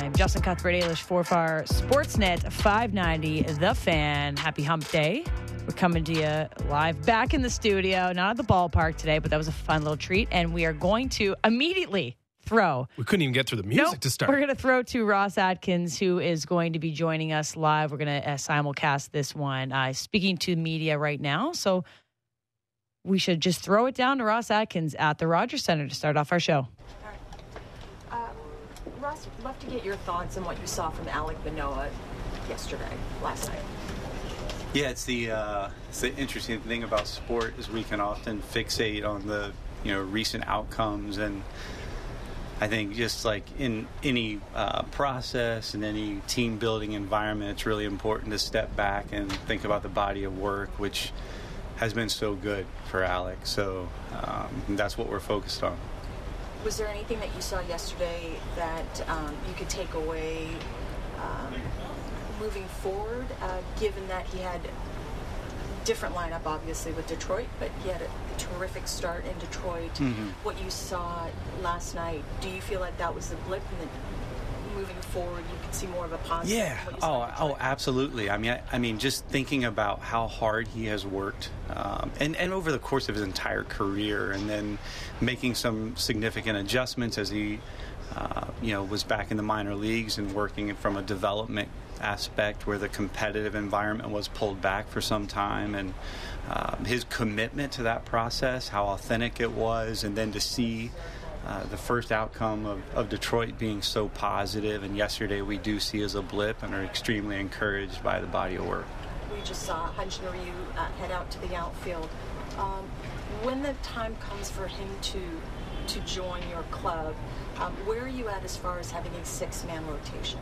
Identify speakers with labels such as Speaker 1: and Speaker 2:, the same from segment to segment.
Speaker 1: Time. Justin Cuthbert, Ailish Forfar, Sportsnet 590, The Fan. Happy Hump Day. We're coming to you live back in the studio, not at the ballpark today, but that was a fun little treat. And we are going to immediately throw.
Speaker 2: We couldn't even get through the music
Speaker 1: Nope.
Speaker 2: to start.
Speaker 1: We're going to throw to Ross Atkins, who is going to be joining us live. We're going to uh, simulcast this one, uh, speaking to media right now. So we should just throw it down to Ross Atkins at the Rogers Center to start off our show.
Speaker 3: Love to get your thoughts on what you saw from Alek Manoah yesterday, last night.
Speaker 4: Yeah, it's the uh, it's the interesting thing about sport is we can often fixate on the you know recent outcomes, and I think just like in any uh, process and any team building environment, it's really important to step back and think about the body of work, which has been so good for Alek. So um, that's what we're focused on.
Speaker 3: Was there anything that you saw yesterday that um, you could take away um, moving forward, uh, given that he had different lineup, obviously, with Detroit, but he had a, a terrific start in Detroit.
Speaker 4: Mhm.
Speaker 3: What you saw last night, do you feel like that was the blip and then moving forward you could see more of a positive?
Speaker 4: Yeah.
Speaker 3: from what you saw
Speaker 4: Oh, oh, absolutely. I mean, I, I mean, just thinking about how hard he has worked, um, and and over the course of his entire career, and then making some significant adjustments as he, uh, you know, was back in the minor leagues and working from a development aspect where the competitive environment was pulled back for some time, and um, his commitment to that process, how authentic it was, and then to see. Uh, the first outcome of, of Detroit being so positive, and yesterday we do see as a blip and are extremely encouraged by the body of work.
Speaker 3: We just saw Hyunjin Ryu uh, head out to the outfield. Um, when the time comes for him to to join your club, um, where are you at as far as having a six-man rotation?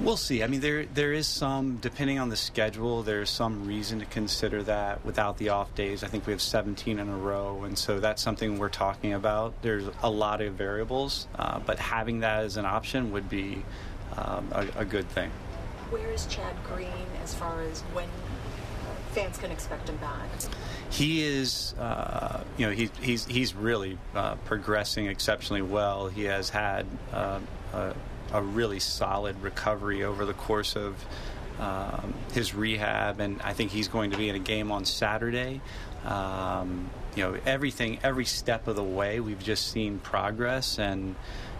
Speaker 4: We'll see. I mean, there there is some, depending on the schedule, there's some reason to consider that without the off days. I think we have 17 in a row, and so that's something we're talking about. There's a lot of variables, uh, but having that as an option would be um, a, a good thing.
Speaker 3: Where is Chad Green as far as when fans can expect him back?
Speaker 4: He is, uh, you know, he, he's he's really uh, progressing exceptionally well. He has had uh, a, a really solid recovery over the course of um, his rehab, and I think he's going to be in a game on Saturday. Um, you know, everything, every step of the way, we've just seen progress, and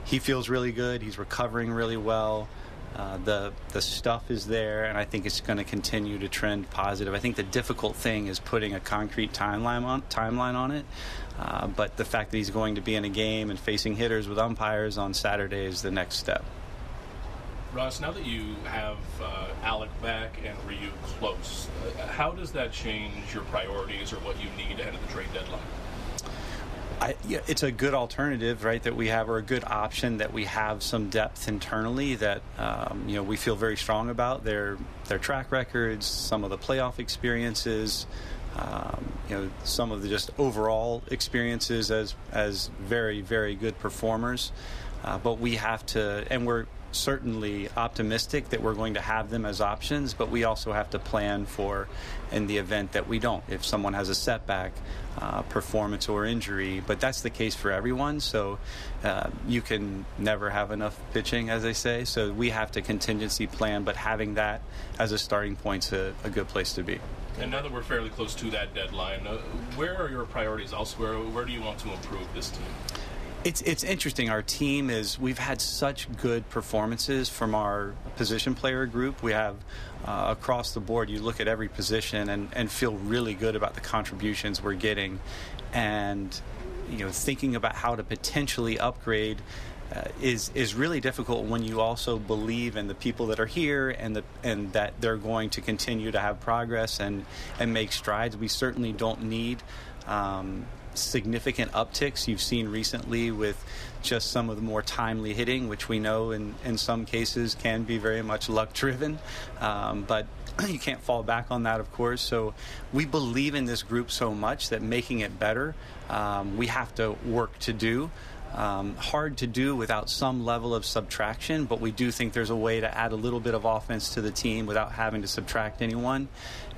Speaker 4: he feels really good. He's recovering really well. Uh, the the stuff is there, and I think it's going to continue to trend positive. I think the difficult thing is putting a concrete timeline on timeline on it. Uh, but the fact that he's going to be in a game and facing hitters with umpires on Saturday is the next step.
Speaker 5: Ross, now that you have uh, Alek back and Ryu close, uh, how does that change your priorities or what you need ahead of the trade deadline?
Speaker 4: I, yeah, it's a good alternative, right? That we have, or a good option that we have some depth internally that um, you know we feel very strong about their their track records, some of the playoff experiences, um, you know, some of the just overall experiences as as very very good performers. Uh, but we have to, and we're certainly optimistic that we're going to have them as options, but we also have to plan for in the event that we don't. If someone has a setback, uh, performance or injury, but that's the case for everyone. So uh, you can never have enough pitching, as they say. So we have to contingency plan, but having that as a starting point's a, a good place to be.
Speaker 5: And now that we're fairly close to that deadline, uh, where are your priorities elsewhere? Where do you want to improve this team?
Speaker 4: It's it's interesting. Our team is we've had such good performances from our position player group. We have uh, across the board. You look at every position and, and feel really good about the contributions we're getting, and you know thinking about how to potentially upgrade. Uh, is is really difficult when you also believe in the people that are here and the and that they're going to continue to have progress and and make strides. We certainly don't need um, significant upticks you've seen recently with just some of the more timely hitting, which we know in, in some cases can be very much luck driven. Um, but you can't fall back on that, of course. So we believe in this group so much that making it better, um, we have to work to do. Um, hard to do without some level of subtraction, but we do think there's a way to add a little bit of offense to the team without having to subtract anyone.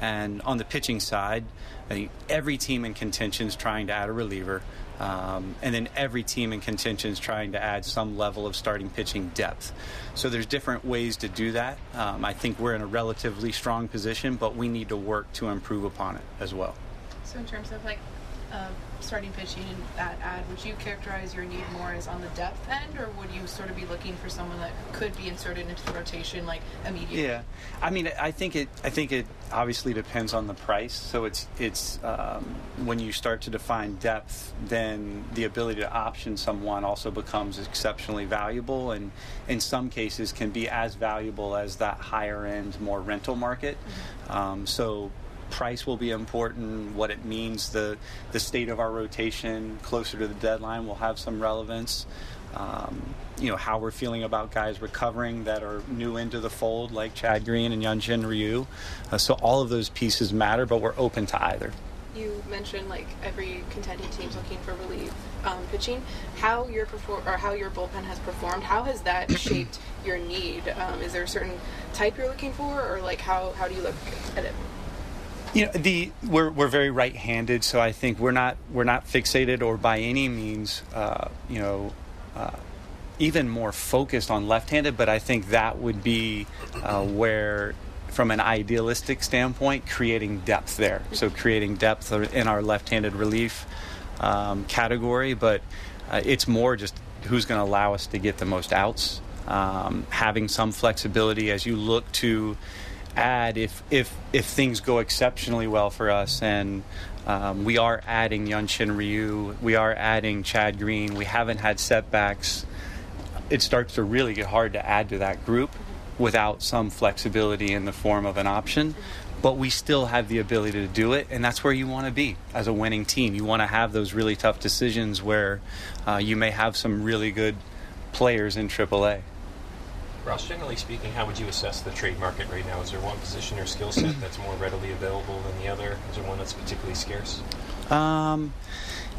Speaker 4: And on the pitching side, I think every team in contention is trying to add a reliever. Um, and then every team in contention is trying to add some level of starting pitching depth. So there's different ways to do that. Um, I think we're in a relatively strong position, but we need to work to improve upon it as well.
Speaker 2: So in terms of like uh, starting pitching that ad, would you characterize your need more as on the depth end, or would you sort of be looking for someone that could be inserted into the rotation like immediately?
Speaker 4: Yeah, I mean, I think it. I think it obviously depends on the price. So it's it's um, when you start to define depth, then the ability to option someone also becomes exceptionally valuable, and in some cases can be as valuable as that higher end, more rental market. Mm-hmm. Um, so price will be important. What it means, the the state of our rotation closer to the deadline will have some relevance. Um, you know how we're feeling about guys recovering that are new into the fold, like Chad Green and Hyunjin Ryu. Uh, so all of those pieces matter, but we're open to either.
Speaker 2: You mentioned like every contending team's looking for relief um, pitching. How your perform or how your bullpen has performed. How has that shaped your need? Um, is there a certain type you're looking for, or like how how do you look at it?
Speaker 4: You know, the we're we're very right-handed, so I think we're not we're not fixated or by any means, uh, you know, uh, even more focused on left-handed. But I think that would be uh, where, from an idealistic standpoint, creating depth there. So creating depth in our left-handed relief um, category, but uh, it's more just who's going to allow us to get the most outs. Um, having some flexibility as you look to add if if if things go exceptionally well for us and um, we are adding Hyunjin Ryu, we are adding Chad Green. We haven't had setbacks. It starts to really get hard to add to that group without some flexibility in the form of an option. But we still have the ability to do it, and that's where you want to be as a winning team. You want to have those really tough decisions where uh, you may have some really good players in AAA.
Speaker 6: Ross, generally speaking, how would you assess the trade market right now? Is there one position or skill set that's more readily available than the other? Is there one that's particularly scarce?
Speaker 4: Um,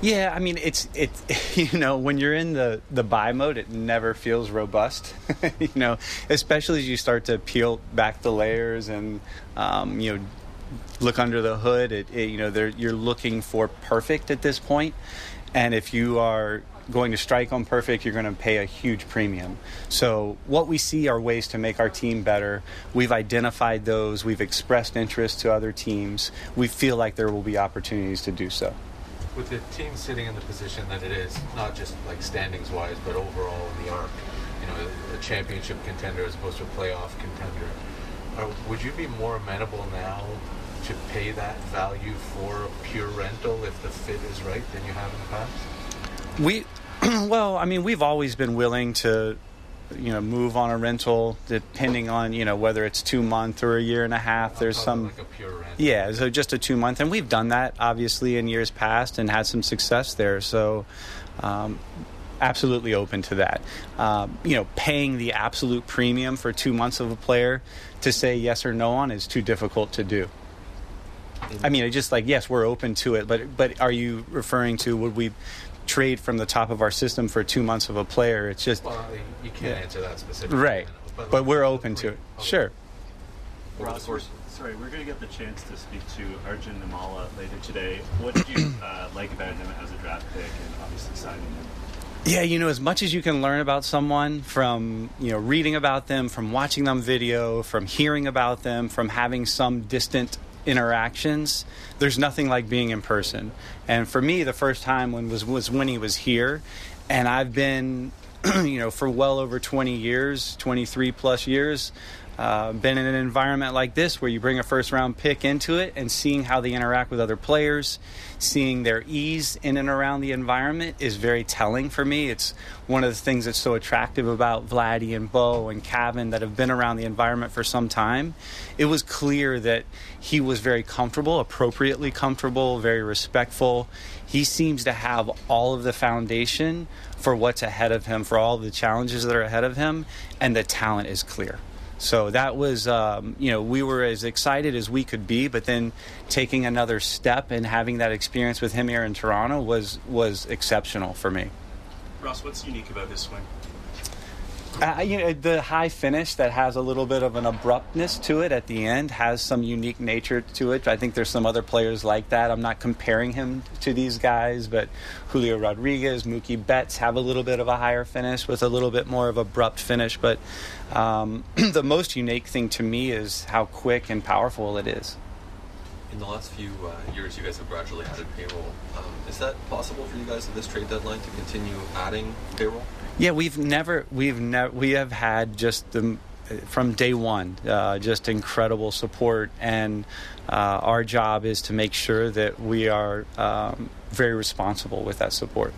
Speaker 4: yeah, I mean, it's it. You know, when you're in the the buy mode, it never feels robust. you know, especially as you start to peel back the layers and um, you know look under the hood. It, it you know, you're looking for perfect at this point, and if you are going to strike on perfect, you're going to pay a huge premium. So, what we see are ways to make our team better. We've identified those, we've expressed interest to other teams. We feel like there will be opportunities to do so.
Speaker 7: With the team sitting in the position that it is, not just like standings wise, but overall in the arc, you know, a championship contender as opposed to a playoff contender, are, would you be more amenable now to pay that value for pure rental if the fit is right than you have in the past?
Speaker 4: We, well, I mean, we've always been willing to, you know, move on a rental depending on you know whether it's two month or a year and a half. There's some,
Speaker 7: like
Speaker 4: yeah, so just a two month, and we've done that obviously in years past and had some success there. So. Um, absolutely open to that. Um, you know, paying the absolute premium for two months of a player to say yes or no on is too difficult to do. I mean, just like yes, we're open to it, but but are you referring to would we trade from the top of our system for two months of a player. It's just
Speaker 7: well, you can't yeah. answer that specifically,
Speaker 4: right? But, but we're open to it. Sure.
Speaker 8: Ross, we're, sorry, we're going to get the chance to speak to Arjun Nimmala later today. What did you uh, like about him as a draft pick, and obviously signing him?
Speaker 4: Yeah, you know, as much as you can learn about someone from, you know, reading about them, from watching them video, from hearing about them, from having some distant interactions, there's nothing like being in person. And for me, the first time when was was when he was here, and I've been, you know, for well over 20 years, 23 plus years, uh, been in an environment like this where you bring a first round pick into it and seeing how they interact with other players, seeing their ease in and around the environment is very telling for me. It's one of the things that's so attractive about Vladdy and Bo and Cavan that have been around the environment for some time. It was clear that he was very comfortable, appropriately comfortable, very respectful. He seems to have all of the foundation for what's ahead of him, for all the challenges that are ahead of him, and the talent is clear. So that was, um, you know, we were as excited as we could be, but then taking another step and having that experience with him here in Toronto was was exceptional for me.
Speaker 8: Ross, what's unique about his swing?
Speaker 4: Uh, you know, the high finish that has a little bit of an abruptness to it at the end has some unique nature to it. I think there's some other players like that. I'm not comparing him to these guys, but Julio Rodriguez, Mookie Betts have a little bit of a higher finish with a little bit more of abrupt finish. But um, the most unique thing to me is how quick and powerful it is.
Speaker 9: In the last few uh, years, you guys have gradually added payroll. Um, is that possible for you guys at this trade deadline to continue adding payroll?
Speaker 4: Yeah, we've never, we've never, we have had just the from day one, uh, just incredible support, and uh, our job is to make sure that we are um, very responsible with that support.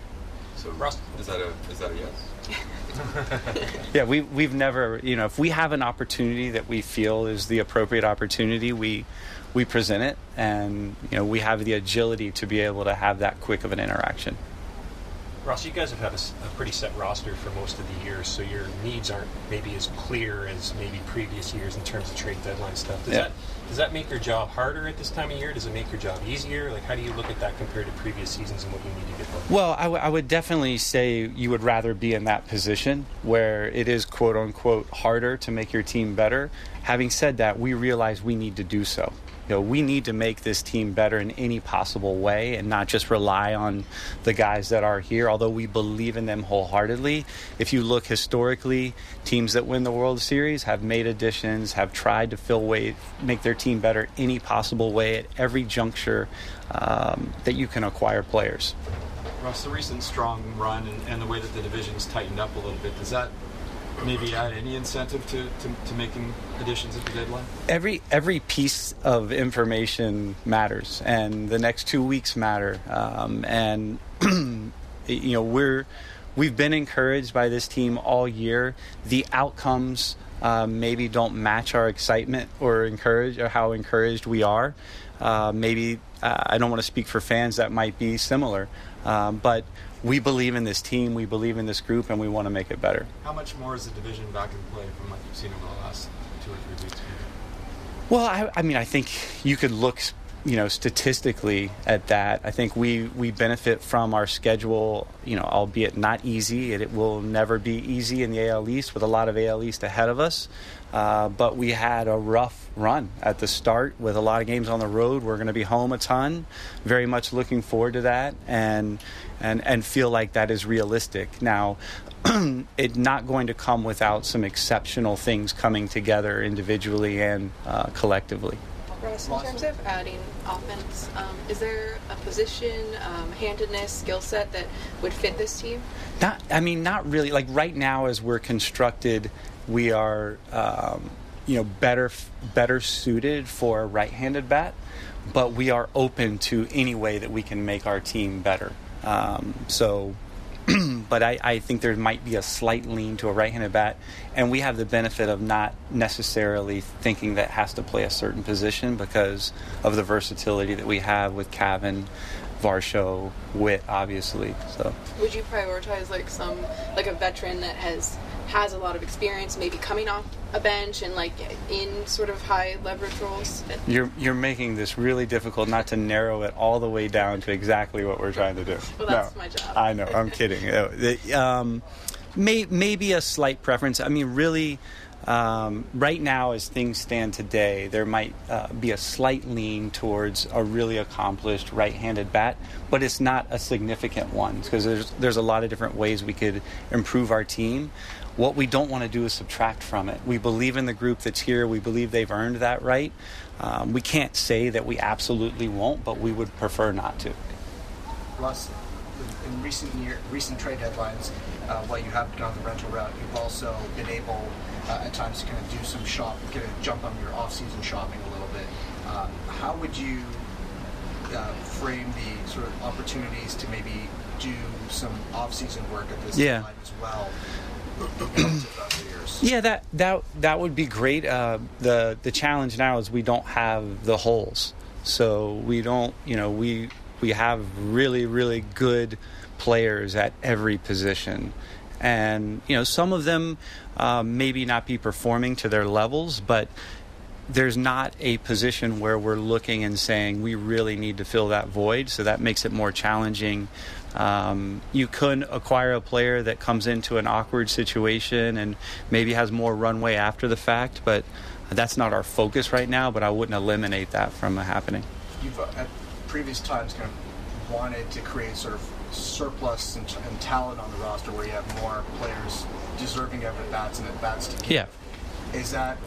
Speaker 9: So, Ross, is that a is that a yes?
Speaker 4: yeah, we we've never, you know, if we have an opportunity that we feel is the appropriate opportunity, we we present it, and you know, we have the agility to be able to have that quick of an interaction.
Speaker 6: Ross, you guys have had a, a, pretty set roster for most of the years, so your needs aren't maybe as clear as maybe previous years in terms of trade deadline stuff. Does
Speaker 4: Yeah.
Speaker 6: that does that make your job harder at this time of year? Does it make your job easier? Like, how do you look at that compared to previous seasons and what you need to get done?
Speaker 4: Well, I, w- I would definitely say you would rather be in that position where it is quote unquote harder to make your team better. Having said that, we realize we need to do so. You know, we need to make this team better in any possible way and not just rely on the guys that are here, although we believe in them wholeheartedly. If you look historically, teams that win the World Series have made additions, have tried to fill weight, make their team better any possible way at every juncture um, that you can acquire players.
Speaker 10: Russ, the recent strong run and, and the way that the division's tightened up a little bit, does that maybe add any incentive to, to, to making additions at the deadline?
Speaker 4: every every piece of information matters, and the next two weeks matter. Um, and you know we're we've been encouraged by this team all year. The outcomes uh, maybe don't match our excitement or encourage or how encouraged we are. Uh, maybe uh, I don't want to speak for fans that might be similar, um, but we believe in this team, we believe in this group, and we want to make it better.
Speaker 10: How much more is the division back in play from what you've seen over the last two or three weeks?
Speaker 4: Well, I, I mean, I think you could look, you know, statistically at that. I think we we benefit from our schedule, you know, albeit not easy. It, it will never be easy in the AL East with a lot of AL East ahead of us. Uh, but we had a rough run at the start with a lot of games on the road. We're going to be home a ton. Very much looking forward to that, and and and feel like that is realistic. Now, it's not going to come without some exceptional things coming together individually and uh, collectively.
Speaker 2: In terms of adding offense, um, is there a position, um, handedness, skill set that would fit this team?
Speaker 4: Not, I mean, not really. Like right now, as we're constructed, we are, um, you know, better better suited for a right-handed bat, but we are open to any way that we can make our team better. Um, so, but I, I think there might be a slight lean to a right-handed bat, and we have the benefit of not necessarily thinking that has to play a certain position because of the versatility that we have with Cavan. Varsho, Whit, obviously. So
Speaker 2: Would you prioritize like some like a veteran that has has a lot of experience, maybe coming off a bench and like in sort of high leverage roles?
Speaker 4: You're you're making this really difficult not to narrow it all the way down to exactly what we're trying to do.
Speaker 2: Well, that's
Speaker 4: No,
Speaker 2: my job.
Speaker 4: I know. I'm kidding. Um, may, maybe a slight preference. I mean, really, um, right now, as things stand today, there might uh, be a slight lean towards a really accomplished right-handed bat, but it's not a significant one because there's there's a lot of different ways we could improve our team. What we don't want to do is subtract from it. We believe in the group that's here. We believe they've earned that right. Um, we can't say that we absolutely won't, but we would prefer not to.
Speaker 11: Russ, in recent year, recent trade deadlines, uh, while you have gone the rental route, you've also been able uh, at times to kind of do some shop, get a jump on your off-season shopping a little bit. Um, how would you uh, frame the sort of opportunities to maybe do some off-season work at this
Speaker 4: Yeah.
Speaker 11: time as well? relative to other years?
Speaker 4: Yeah, that that that would be great. Uh, the the challenge now is we don't have the holes, so we don't. You know, we we have really really good players at every position, and you know some of them um, maybe not be performing to their levels, but there's not a position where we're looking and saying we really need to fill that void. So that makes it more challenging Um, you could acquire a player that comes into an awkward situation and maybe has more runway after the fact, but that's not our focus right now. But I wouldn't eliminate that from happening.
Speaker 11: You've uh, at previous times kind of wanted to create sort of surplus and, and talent on the roster where you have more players deserving of at bats and at bats to give.
Speaker 4: Yeah.
Speaker 11: Is that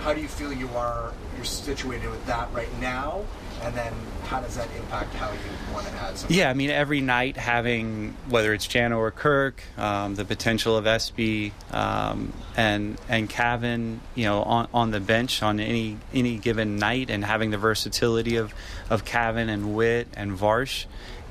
Speaker 11: how do you feel you are you're situated with that right now? And then how does that impact how you want to add some?
Speaker 4: Yeah, I mean, every night having whether it's Jano or Kirk, um, the potential of SB um, and and Cavan, you know, on, on the bench on any any given night, and having the versatility of of Cavan and Whit and Varsh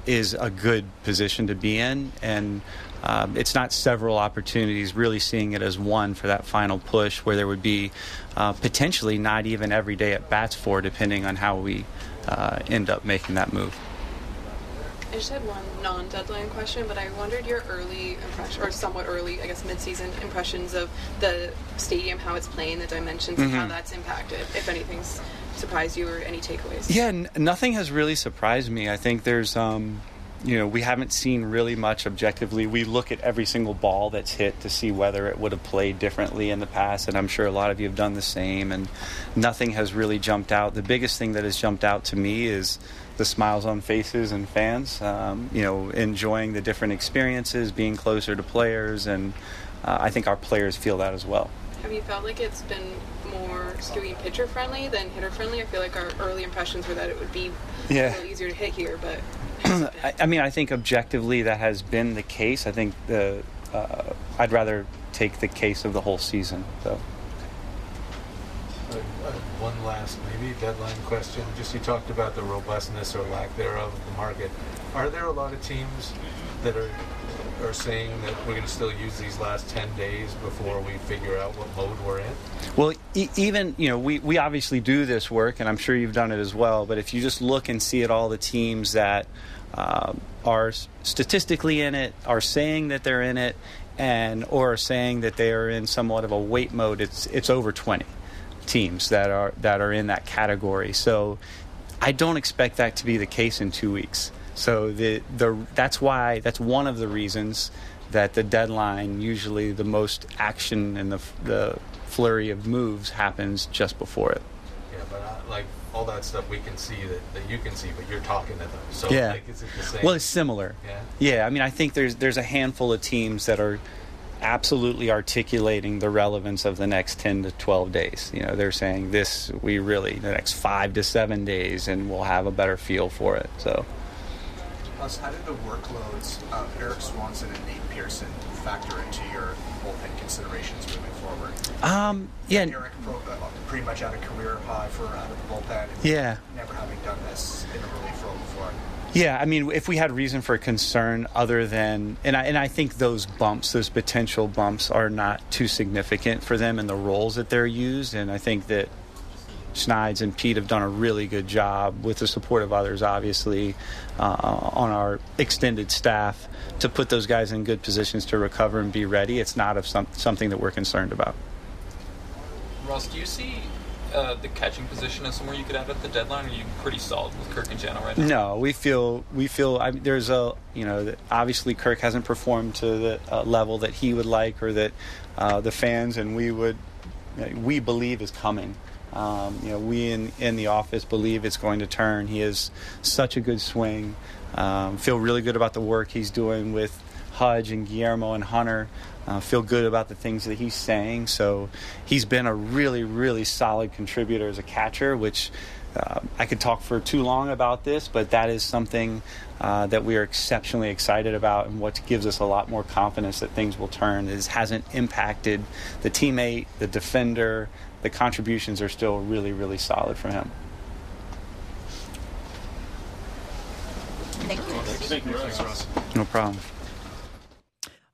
Speaker 4: is a good position to be in, and um, it's not several opportunities. Really seeing it as one for that final push, where there would be uh, potentially not even every day at bats for, depending on how we uh, end up making that move.
Speaker 2: I just had one non-deadline question, but I wondered your early impression, or somewhat early, I guess, mid-season impressions of the stadium, how it's playing, the dimensions, and how
Speaker 4: Mhm.
Speaker 2: that's impacted. If anything's surprised you or any takeaways.
Speaker 4: Yeah, n- nothing has really surprised me. I think there's, um, you know, we haven't seen really much objectively. We look at every single ball that's hit to see whether it would have played differently in the past, and I'm sure a lot of you have done the same. And nothing has really jumped out. The biggest thing that has jumped out to me is the smiles on faces and fans. Um, you know, enjoying the different experiences, being closer to players, and uh, I think our players feel that as well.
Speaker 2: Have you felt like it's been more skewing pitcher friendly than hitter friendly? I feel like our early impressions were that it would be
Speaker 4: Yeah.
Speaker 2: a little easier to hit here, but
Speaker 4: I, I mean, I think objectively that has been the case. I think the uh, I'd rather take the case of the whole season. So
Speaker 7: Uh, uh, one last maybe deadline question. Just you talked about the robustness or lack thereof of the market. Are there a lot of teams that are are saying that we're going to still use these last 10 days before we figure out what mode we're in?
Speaker 4: Well, e- even you know, we we obviously do this work, and I'm sure you've done it as well. But if you just look and see at all the teams that uh, are statistically in it, are saying that they're in it, and or are saying that they are in somewhat of a wait mode, it's it's over 20 teams that are that are in that category. So I don't expect that to be the case in two weeks. So the the that's why that's one of the reasons that the deadline usually the most action and the the flurry of moves happens just before it.
Speaker 7: Yeah, but uh, like all that stuff we can see that, that you can see, but you're talking to them. So
Speaker 4: yeah.
Speaker 7: like, is it the same?
Speaker 4: Well, it's similar.
Speaker 7: Yeah.
Speaker 4: Yeah. I mean, I think there's there's a handful of teams that are absolutely articulating the relevance of the next 10 to 12 days. You know, they're saying this we really the next 5 to 7 days and we'll have a better feel for it. So
Speaker 11: Plus, how did the workloads of Erik Swanson and Nate Pearson factor into your bullpen considerations moving forward?
Speaker 4: um yeah,
Speaker 11: Erik uh, pretty much at a career high for out of the bullpen.
Speaker 4: Yeah.
Speaker 11: Never having done this in a relief role before.
Speaker 4: Yeah, I mean, if we had reason for concern other than, and I, and I think those bumps, those potential bumps, are not too significant for them in the roles that they're used, and I think that Schneid's and Pete have done a really good job with the support of others, obviously, uh, on our extended staff to put those guys in good positions to recover and be ready. It's not of some, something that we're concerned about.
Speaker 12: Ross, do you see uh, the catching position as somewhere you could have at the deadline? Are you pretty solid with Kirk and Jano right now?
Speaker 4: No, we feel we feel I there's a you know obviously Kirk hasn't performed to the uh, level that he would like or that uh, the fans and we would we believe is coming. Um, you know, we in in the office believe it's going to turn. He has such a good swing. Um, feel really good about the work he's doing with Hudge and Guillermo and Hunter. Uh, feel good about the things that he's saying. So he's been a really, really solid contributor as a catcher, which uh, I could talk for too long about this, but that is something uh, that we are exceptionally excited about, and what gives us a lot more confidence that things will turn is hasn't impacted the teammate, the defender. The contributions are still really, really solid from him.
Speaker 3: Thank you.
Speaker 5: Thank you, Ross.
Speaker 4: No problem.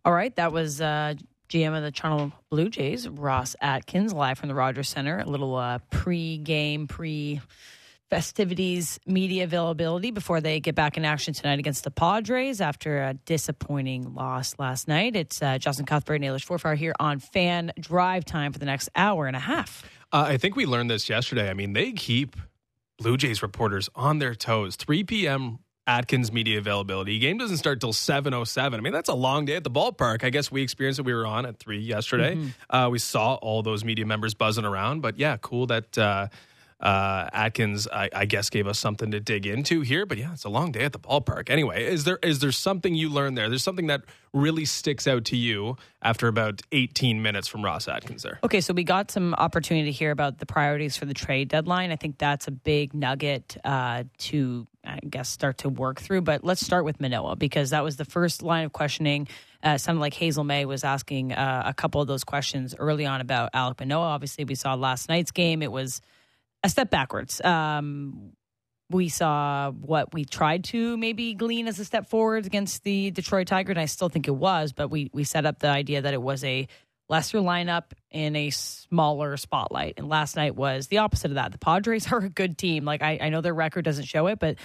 Speaker 1: All right, that was uh, GM of the Toronto Blue Jays, Ross Atkins, live from the Rogers Center. A little uh, pre-game, pre-festivities media availability before they get back in action tonight against the Padres after a disappointing loss last night. It's uh, Justin Cuthbert and Ailish Forfar here on Fan Drive Time for the next hour and a half.
Speaker 13: Uh, I think we learned this yesterday. I mean, they keep Blue Jays reporters on their toes. 3 p.m. Atkins media availability. Game doesn't start till 7:07. I mean, that's a long day at the ballpark. I guess we experienced it. We were on at three yesterday.
Speaker 1: Mhm.
Speaker 13: Uh, we saw all those media members buzzing around. But yeah, cool that uh, uh, Atkins, I, I guess, gave us something to dig into here. But yeah, it's a long day at the ballpark. Anyway, is there is there something you learned there? There's something that really sticks out to you after about 18 minutes from Ross Atkins there.
Speaker 1: Okay, so we got some opportunity to hear about the priorities for the trade deadline. I think that's a big nugget uh, to, I guess, start to work through. But let's start with Manoah because that was the first line of questioning. Uh, sounded like Hazel Mae was asking uh, a couple of those questions early on about Alek Manoah. Obviously, we saw last night's game; it was a step backwards. Um, we saw what we tried to maybe glean as a step forward against the Detroit Tiger, and I still think it was, but we we set up the idea that it was a lesser lineup in a smaller spotlight. And last night was the opposite of that. The Padres are a good team. Like I, I know their record doesn't show it, but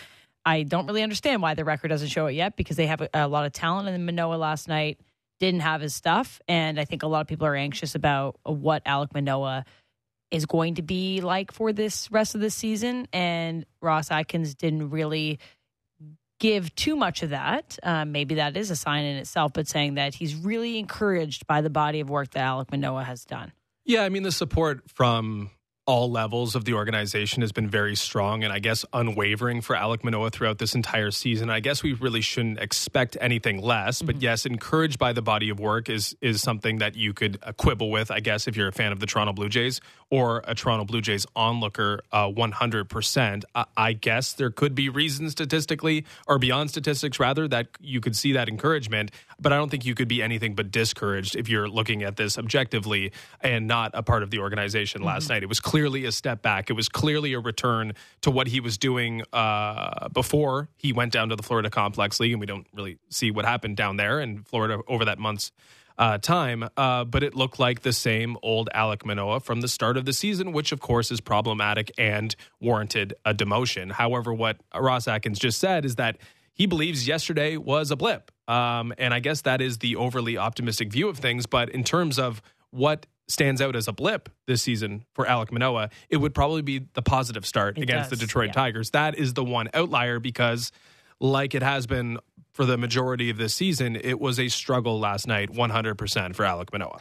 Speaker 1: I don't really understand why their record doesn't show it yet because they have a, a lot of talent. And Manoah last night didn't have his stuff, and I think a lot of people are anxious about what Alek Manoah is going to be like for this rest of the season. And Ross Atkins didn't really give too much of that. Um, maybe that is a sign in itself, but saying that he's really encouraged by the body of work that Alek Manoah has done.
Speaker 13: Yeah, I mean, the support from all levels of the organization has been very strong and I guess unwavering for Alek Manoah throughout this entire season. I guess we really shouldn't expect anything less, but yes, encouraged by the body of work is is something that you could uh, quibble with, I guess, if you're a fan of the Toronto Blue Jays or a Toronto Blue Jays onlooker uh, 100%. I, I guess there could be reasons statistically or beyond statistics rather that you could see that encouragement, but I don't think you could be anything but discouraged if you're looking at this objectively and not a part of the organization last night. It was clearly a step back. It was clearly a return to what he was doing uh, before he went down to the Florida Complex League, and we don't really see what happened down there in Florida over that month's uh, time. Uh, but it looked like the same old Alek Manoah from the start of the season, which of course is problematic and warranted a demotion. However, what Ross Atkins just said is that he believes yesterday was a blip. Um, and I guess that is the overly optimistic view of things. But in terms of what stands out as a blip this season for Alek Manoah, it would probably be the positive start
Speaker 1: It
Speaker 13: against
Speaker 1: does,
Speaker 13: the Detroit
Speaker 1: yeah.
Speaker 13: Tigers. That is the one outlier because, like it has been for the majority of this season, it was a struggle last night, 100% for Alek Manoah.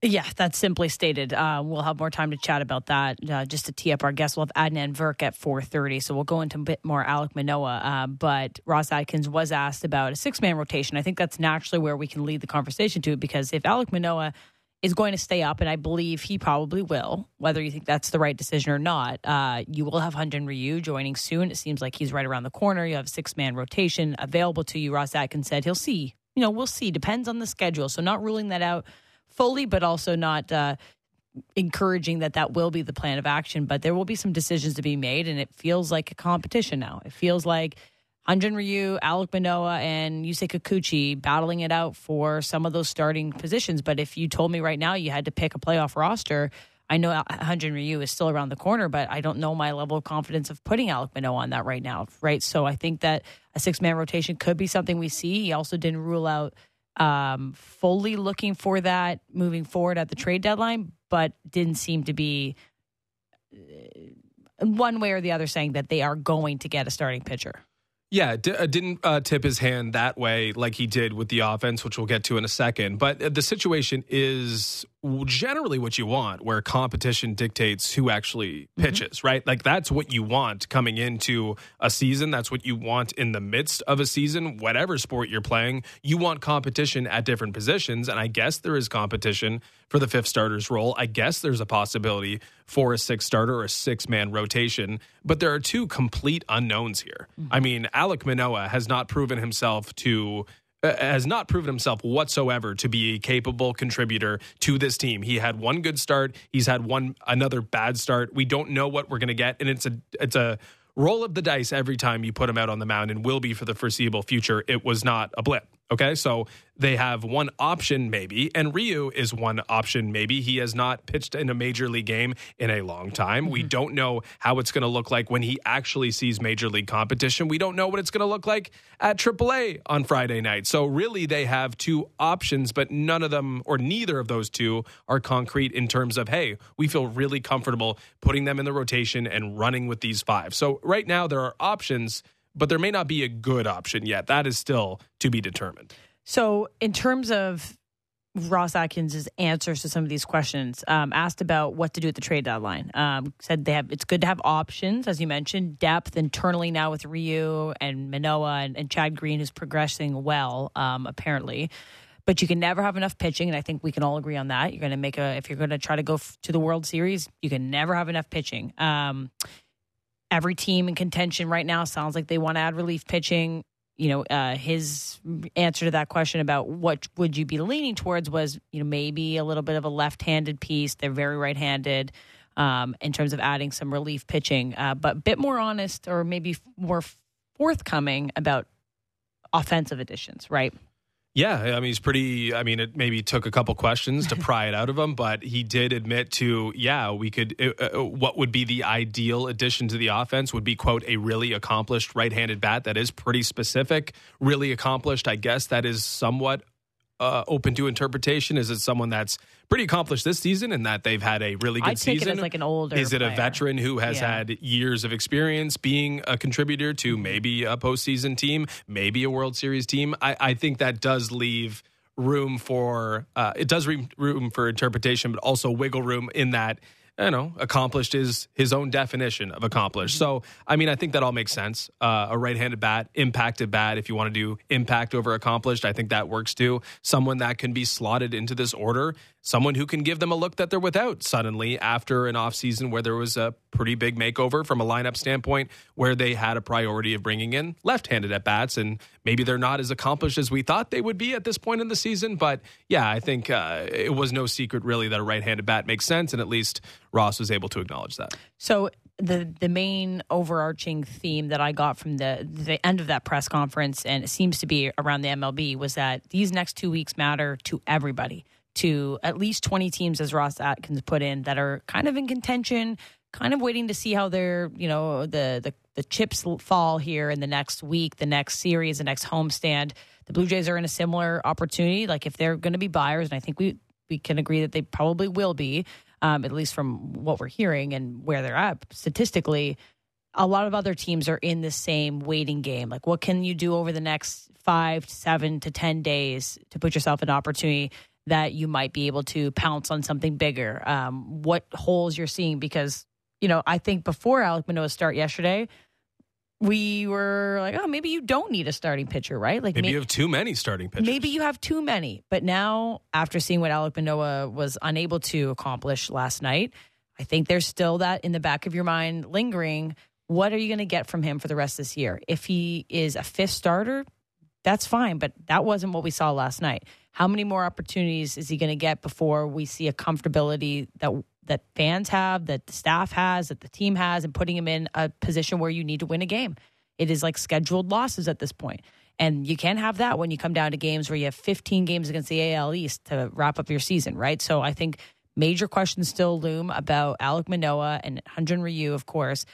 Speaker 1: Yeah, that's simply stated. Uh, we'll have more time to chat about that. Uh, just to tee up our guests, we'll have Adnan Virk at 4.30, so we'll go into a bit more Alek Manoah. Uh, but Ross Atkins was asked about a six-man rotation. I think that's naturally where we can lead the conversation to because if Alek Manoah is going to stay up, and I believe he probably will, whether you think that's the right decision or not, uh, you will have Hyunjin Ryu joining soon. It seems like he's right around the corner. You have six-man rotation available to you. Ross Atkins said he'll see. You know, we'll see. Depends on the schedule. So not ruling that out fully, but also not uh, encouraging that that will be the plan of action. But there will be some decisions to be made, and it feels like a competition now. It feels like Hyunjin Ryu, Alek Manoah, and Yusei Kikuchi battling it out for some of those starting positions. But if you told me right now you had to pick a playoff roster, I know Hyunjin Ryu is still around the corner, but I don't know my level of confidence of putting Alek Manoah on that right now, right? So I think that a six man rotation could be something we see. He also didn't rule out um, fully looking for that moving forward at the trade deadline, but didn't seem to be uh, one way or the other saying that they are going to get a starting pitcher.
Speaker 13: Yeah, d- uh, didn't uh, tip his hand that way like he did with the offense, which we'll get to in a second. But uh, the situation is generally what you want, where competition dictates who actually mm-hmm. pitches, right? Like that's what you want coming into a season. That's what you want in the midst of a season, whatever sport you're playing. You want competition at different positions. And I guess there is competition for the fifth starter's role. I guess there's a possibility for a six starter or a six man rotation. But there are two complete unknowns here. Mm-hmm. I mean, Alek Manoah has not proven himself to. Uh, has not proven himself whatsoever to be a capable contributor to this team. He had one good start. He's had one another bad start. We don't know what we're going to get, and it's a it's a roll of the dice every time you put him out on the mound, and will be for the foreseeable future. It was not a blip. Okay, so they have one option maybe, and Ryu is one option maybe. He has not pitched in a major league game in a long time. We mm-hmm. don't know how it's going to look like when he actually sees major league competition. We don't know what it's going to look like at AAA on Friday night. So really, they have two options, but none of them or neither of those two are concrete in terms of hey, we feel really comfortable putting them in the rotation and running with these five. So right now there are options but there may not be a good option yet. That is still to be determined.
Speaker 1: So, in terms of Ross Atkins' answers to some of these questions, um, asked about what to do at the trade deadline. Um, said they have it's good to have options, as you mentioned, depth internally now with Ryu and Manoah and, and Chad Green is progressing well, um, apparently. But you can never have enough pitching, and I think we can all agree on that. You're going to make a if you're going to try to go f- to the World Series, you can never have enough pitching. Um, every team in contention right now sounds like they want to add relief pitching you know, uh, his answer to that question about what would you be leaning towards was, you know, maybe a little bit of a left-handed piece. They're very right-handed um, in terms of adding some relief pitching, uh, but a bit more honest or maybe more forthcoming about offensive additions, right?
Speaker 13: Yeah, I mean he's pretty. I mean, it maybe took a couple questions to pry it out of him, but he did admit to, yeah, we could. Uh, uh, what would be the ideal addition to the offense would be quote a really accomplished right-handed bat that is pretty specific, really accomplished. I guess that is somewhat uh, open to interpretation? Is it someone that's pretty accomplished this season and that they've had a really good
Speaker 1: I'd take
Speaker 13: season?
Speaker 1: it as like an older.
Speaker 13: Is it
Speaker 1: player.
Speaker 13: a veteran who has
Speaker 1: Yeah.
Speaker 13: had years of experience being a contributor to maybe a postseason team, maybe a World Series team? I, I think that does leave room for uh, it does room for interpretation, but also wiggle room in that. You know, accomplished is his own definition of accomplished. So, I mean, I think that all makes sense. Uh, a right-handed bat, impacted bat. If you want to do impact over accomplished, I think that works too. Someone that can be slotted into this order. Someone who can give them a look that they're without suddenly after an offseason where there was a pretty big makeover from a lineup standpoint, where they had a priority of bringing in left-handed at bats, and maybe they're not as accomplished as we thought they would be at this point in the season. But yeah, I think uh, it was no secret really that a right-handed bat makes sense, and at least Ross was able to acknowledge that.
Speaker 1: So the the main overarching theme that I got from the the end of that press conference, and it seems to be around the MLB, was that these next two weeks matter to everybody, to at least twenty teams, as Ross Atkins put in, that are kind of in contention, kind of waiting to see how their you know the the the chips fall here in the next week, the next series, the next homestand. The Blue Jays are in a similar opportunity. Like if they're going to be buyers, and I think we we can agree that they probably will be, um, at least from what we're hearing and where they're at statistically. A lot of other teams are in the same waiting game. Like, what can you do over the next five, to seven to 10 days to put yourself in opportunity that you might be able to pounce on something bigger? Um, what holes you're seeing? Because, you know, I think before Alek Manoah's start yesterday, we were like, oh, maybe you don't need a starting pitcher, right? Like,
Speaker 13: Maybe
Speaker 1: may-
Speaker 13: you have too many starting pitchers.
Speaker 1: Maybe you have too many. But now, after seeing what Alek Manoah was unable to accomplish last night, I think there's still that in the back of your mind lingering. What are you going to get from him for the rest of this year? If he is a fifth starter, that's fine, but that wasn't what we saw last night. How many more opportunities is he going to get before we see a comfortability that that fans have, that the staff has, that the team has, and putting him in a position where you need to win a game? It is like scheduled losses at this point. And you can't have that when you come down to games where you have 15 games against the AL East to wrap up your season, right? So I think major questions still loom about Alek Manoah and Hyunjin Ryu, of course.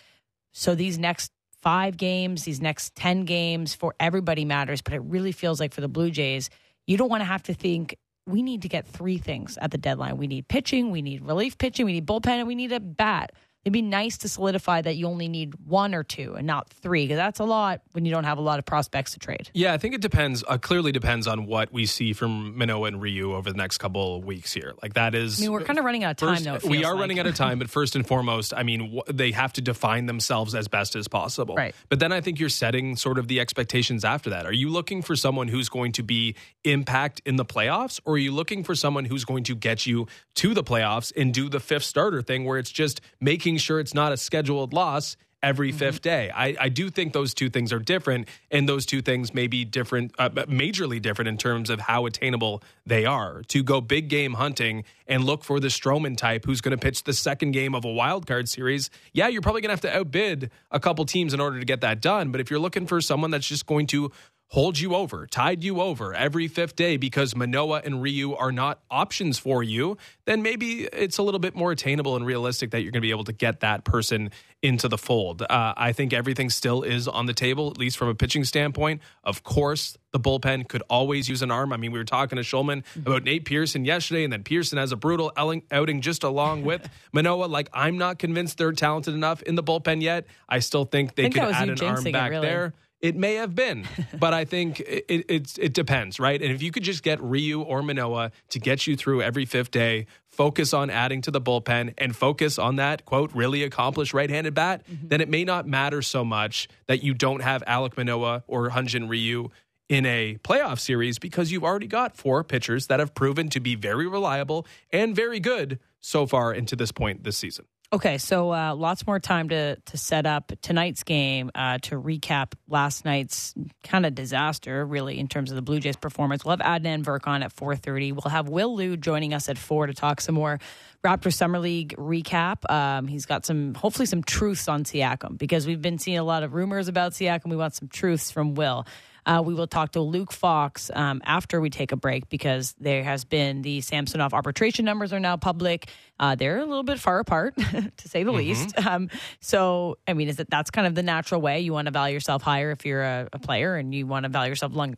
Speaker 1: So these next five games, these next 10 games for everybody matters. But it really feels like for the Blue Jays, you don't want to have to think we need to get three things at the deadline. We need pitching, we need relief pitching, we need bullpen, and we need a bat. It'd be nice to solidify that you only need one or two and not three, because that's a lot when you don't have a lot of prospects to trade.
Speaker 13: Yeah, I think it depends. Uh, clearly depends on what we see from Manoah and Ryu over the next couple of weeks here. Like that is.
Speaker 1: I mean, we're kind of running out of time,
Speaker 13: First,
Speaker 1: though. it
Speaker 13: we are
Speaker 1: like.
Speaker 13: running out of time, but first and foremost, I mean, wh- they have to define themselves as best as possible.
Speaker 1: Right.
Speaker 13: But then I think you're setting sort of the expectations after that. Are you looking for someone who's going to be impact in the playoffs, or are you looking for someone who's going to get you to the playoffs and do the fifth starter thing, where it's just making sure it's not a scheduled loss every
Speaker 1: Mm-hmm.
Speaker 13: fifth day. I, I do think those two things are different, and those two things may be different, uh, majorly different in terms of how attainable they are. To go big game hunting and look for the Stroman type who's going to pitch the second game of a wild card series, yeah, you're probably going to have to outbid a couple teams in order to get that done. But if you're looking for someone that's just going to hold you over, tide you over every fifth day because Manoah and Ryu are not options for you, then maybe it's a little bit more attainable and realistic that you're going to be able to get that person into the fold. Uh, I think everything still is on the table, at least from a pitching standpoint. Of course, the bullpen could always use an arm. I mean, we were talking to Shulman about Nate Pearson yesterday, and then Pearson has a brutal outing- just along with Manoah. Like, I'm not convinced they're talented enough in the bullpen yet. I still think they
Speaker 1: think
Speaker 13: could add an arm back
Speaker 1: really.
Speaker 13: there. It may have been, but I think it, it, it's, it depends, right? And if you could just get Ryu or Manoah to get you through every fifth day, focus on adding to the bullpen, and focus on that, quote, really accomplished right handed bat, mm-hmm. then it may not matter so much that you don't have Alek Manoah or Hyun-Jin Ryu in a playoff series because you've already got four pitchers that have proven to be very reliable and very good so far into this point this season.
Speaker 1: Okay, so uh, lots more time to to set up tonight's game uh, to recap last night's kind of disaster, really, in terms of the Blue Jays' performance. We'll have Adnan Virk on at four thirty. We'll have Will Lou joining us at four to talk some more Raptor Summer League recap. Um, he's got some, hopefully, some truths on Siakam because we've been seeing a lot of rumors about Siakam. We want some truths from Will. Uh, we will talk to Luke Fox um, after we take a break because there has been the Samsonov arbitration numbers are now public. Uh, they're a little bit far apart, to say the mm-hmm. least. Um, so, I mean, is that that's kind of the natural way? You want to value yourself higher if you're a, a player, and you want to value yourself long,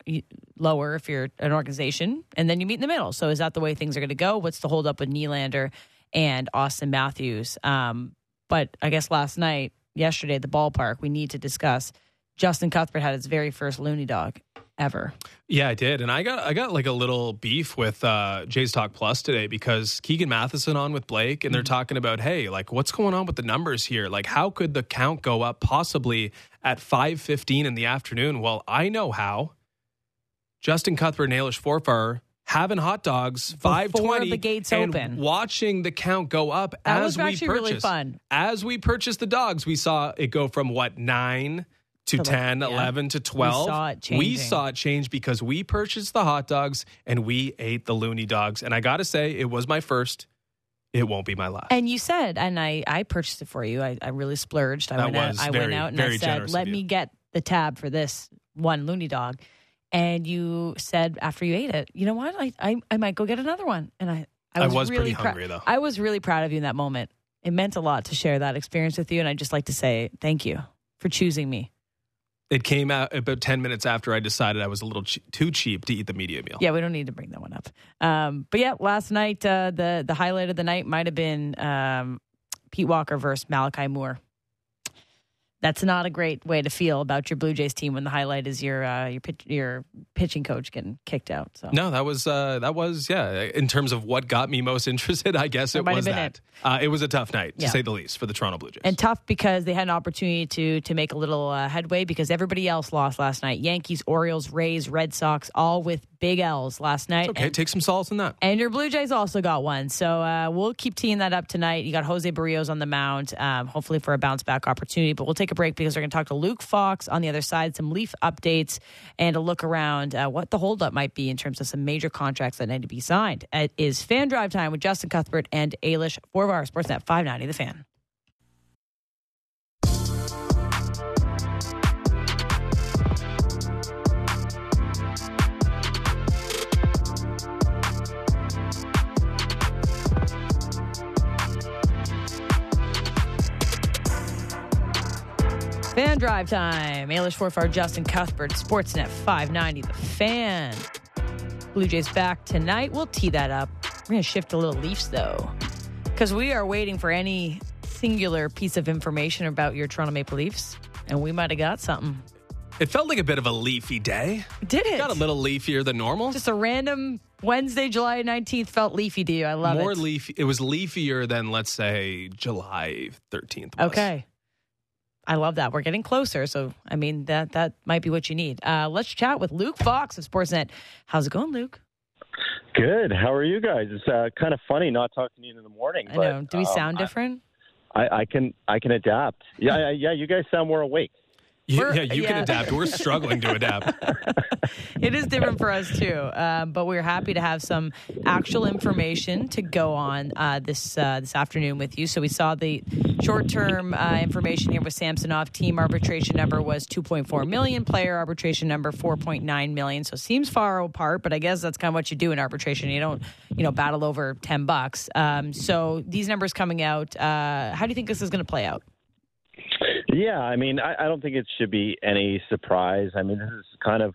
Speaker 1: lower if you're an organization, and then you meet in the middle. So, is that the way things are going to go? What's the holdup with Nylander and Auston Matthews? Um, but I guess last night, yesterday at the ballpark, we need to discuss Justin Cuthbert had his very first loonie dog ever.
Speaker 13: Yeah, I did, and I got I got like a little beef with uh, Jays Talk Plus today because Keegan Matheson on with Blake, and they're mm-hmm. talking about hey, like what's going on with the numbers here? Like how could the count go up possibly at five fifteen in the afternoon? Well, I know how. Justin Cuthbert and Ailish Forfar having hot dogs five twenty
Speaker 1: the gates
Speaker 13: and
Speaker 1: open,
Speaker 13: watching the count go up
Speaker 1: that
Speaker 13: as we
Speaker 1: purchased.
Speaker 13: Really
Speaker 1: fun.
Speaker 13: As we purchased the dogs, we saw it go from what nine to, to 10, like, yeah. 11 to 12.
Speaker 1: We saw.
Speaker 13: We saw it change because we purchased the hot dogs and we ate the loonie dogs. And I got to say, it was my first. It won't be my last.
Speaker 1: And you said, and I, I purchased it for you. I, I really splurged. I,
Speaker 13: that
Speaker 1: went, out, I
Speaker 13: very,
Speaker 1: went out and I said, let me get the tab for this one loonie dog. And you said after you ate it, you know what? I, I, I might go get another one. And I, I was,
Speaker 13: I was
Speaker 1: really
Speaker 13: pretty hungry, though.
Speaker 1: I was really proud of you in that moment. It meant a lot to share that experience with you. And I'd just like to say thank you for choosing me
Speaker 13: it came out about 10 minutes after I decided I was a little che- too cheap to eat the media meal.
Speaker 1: Yeah, we don't need to bring that one up. Um, but yeah, last night, uh, the, the highlight of the night might have been um, Pete Walker versus Malachi Moore that's not a great way to feel about your Blue Jays team when the highlight is your uh, your pitch, your pitching coach getting kicked out. So
Speaker 13: no, that was uh, that was yeah. In terms of what got me most interested, I guess it,
Speaker 1: it
Speaker 13: was that.
Speaker 1: It.
Speaker 13: Uh, it was a tough night yeah. to say the least for the Toronto Blue Jays,
Speaker 1: and tough because they had an opportunity to to make a little uh, headway because everybody else lost last night. Yankees, Orioles, Rays, Red Sox, all with big L's last night.
Speaker 13: It's okay,
Speaker 1: and,
Speaker 13: take some solace in that.
Speaker 1: And your Blue Jays also got one, so uh, we'll keep teeing that up tonight. You got Jose Berrios on the mound, um, hopefully for a bounce back opportunity. But we'll take a break because we're going to talk to Luke Fox on the other side, some Leaf updates, and a look around uh, what the holdup might be in terms of some major contracts that need to be signed. It is Fan Drive time with Justin Cuthbert and Ailish Forfar Sportsnet 590, The Fan. Fan drive time. Ailish Forfar, Justin Cuthbert, Sportsnet 590, The Fan. Blue Jays back tonight. We'll tee that up. We're going to shift a little Leafs, though, because we are waiting for any singular piece of information about your Toronto Maple Leafs, and we might have got something.
Speaker 13: It felt like a bit of a leafy day.
Speaker 1: Did it?
Speaker 13: Got a little leafier than normal.
Speaker 1: Just a random Wednesday, July 19th felt leafy to you. I love
Speaker 13: More
Speaker 1: it.
Speaker 13: More leafy. It was leafier than, let's say, July 13th.
Speaker 1: Was. Okay. I love that. We're getting closer. So, I mean, that that might be what you need. Uh, let's chat with Luke Fox of Sportsnet. How's it going, Luke?
Speaker 14: Good. How are you guys? It's uh, kind of funny not talking to you in the morning.
Speaker 1: I know. Do we um, sound different?
Speaker 14: I, I, can I can adapt. Yeah, yeah. You guys sound more awake.
Speaker 13: You, yeah, you yeah. can adapt. We're struggling to adapt.
Speaker 1: it is different for us too, uh, but we're happy to have some actual information to go on uh, this uh, this afternoon with you. So we saw the short term uh, information here with Samsonov. Team arbitration number was 2.4 million. Player arbitration number 4.9 million. So it seems far apart, but I guess that's kind of what you do in arbitration. You don't you know battle over 10 bucks. Um, so these numbers coming out. Uh, how do you think this is going to play out?
Speaker 14: Yeah, I mean, I, I don't think it should be any surprise. I mean, this is kind of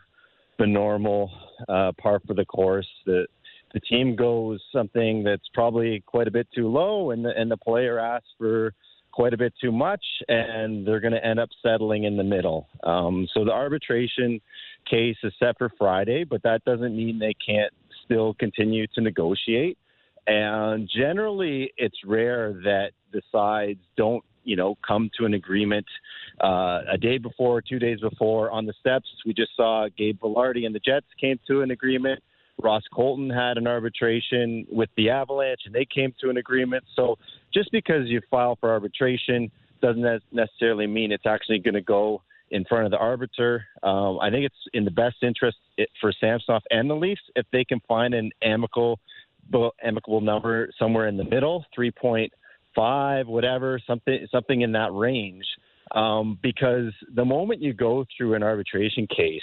Speaker 14: the normal uh, par for the course. that the team goes something that's probably quite a bit too low, and the and the player asks for quite a bit too much, and they're going to end up settling in the middle. Um, so the arbitration case is set for Friday, but that doesn't mean they can't still continue to negotiate. And generally, it's rare that the sides don't, you know, come to an agreement uh, a day before, two days before on the steps. We just saw Gabe Vilardi and the Jets came to an agreement. Ross Colton had an arbitration with the Avalanche, and they came to an agreement. So just because you file for arbitration doesn't necessarily mean it's actually going to go in front of the arbiter. Um, I think it's in the best interest for Samsonov and the Leafs if they can find an amicable amicable number somewhere in the middle, 3.5, whatever, something something in that range. Um, because the moment you go through an arbitration case,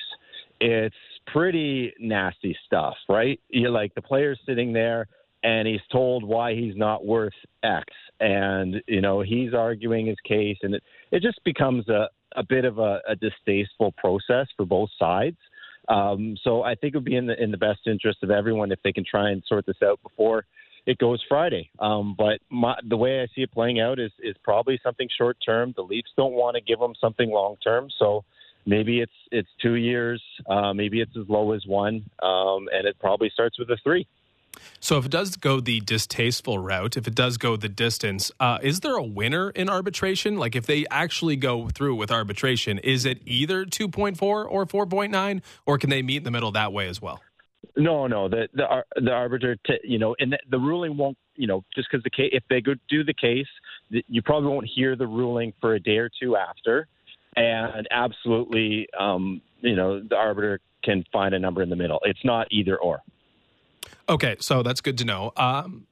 Speaker 14: it's pretty nasty stuff, right? You're like the player's sitting there and he's told why he's not worth X, and you know he's arguing his case, and it it just becomes a a bit of a, a distasteful process for both sides. Um, so I think it would be in the in the best interest of everyone if they can try and sort this out before it goes Friday. Um, but my, the way I see it playing out is is probably something short term. The Leafs don't want to give them something long term, so maybe it's it's two years, uh, maybe it's as low as one, um, and it probably starts with a three.
Speaker 13: So, if it does go the distasteful route, if it does go the distance, uh, is there a winner in arbitration? Like, if they actually go through with arbitration, is it either 2.4 or 4.9, or can they meet in the middle that way as well?
Speaker 14: No, no. The the the arbiter, t- you know, and the, the ruling won't, you know, just because the case, if they go do the case, you probably won't hear the ruling for a day or two after, and absolutely, um, you know, the arbiter can find a number in the middle. It's not either or.
Speaker 13: Okay, so that's good to know. Um,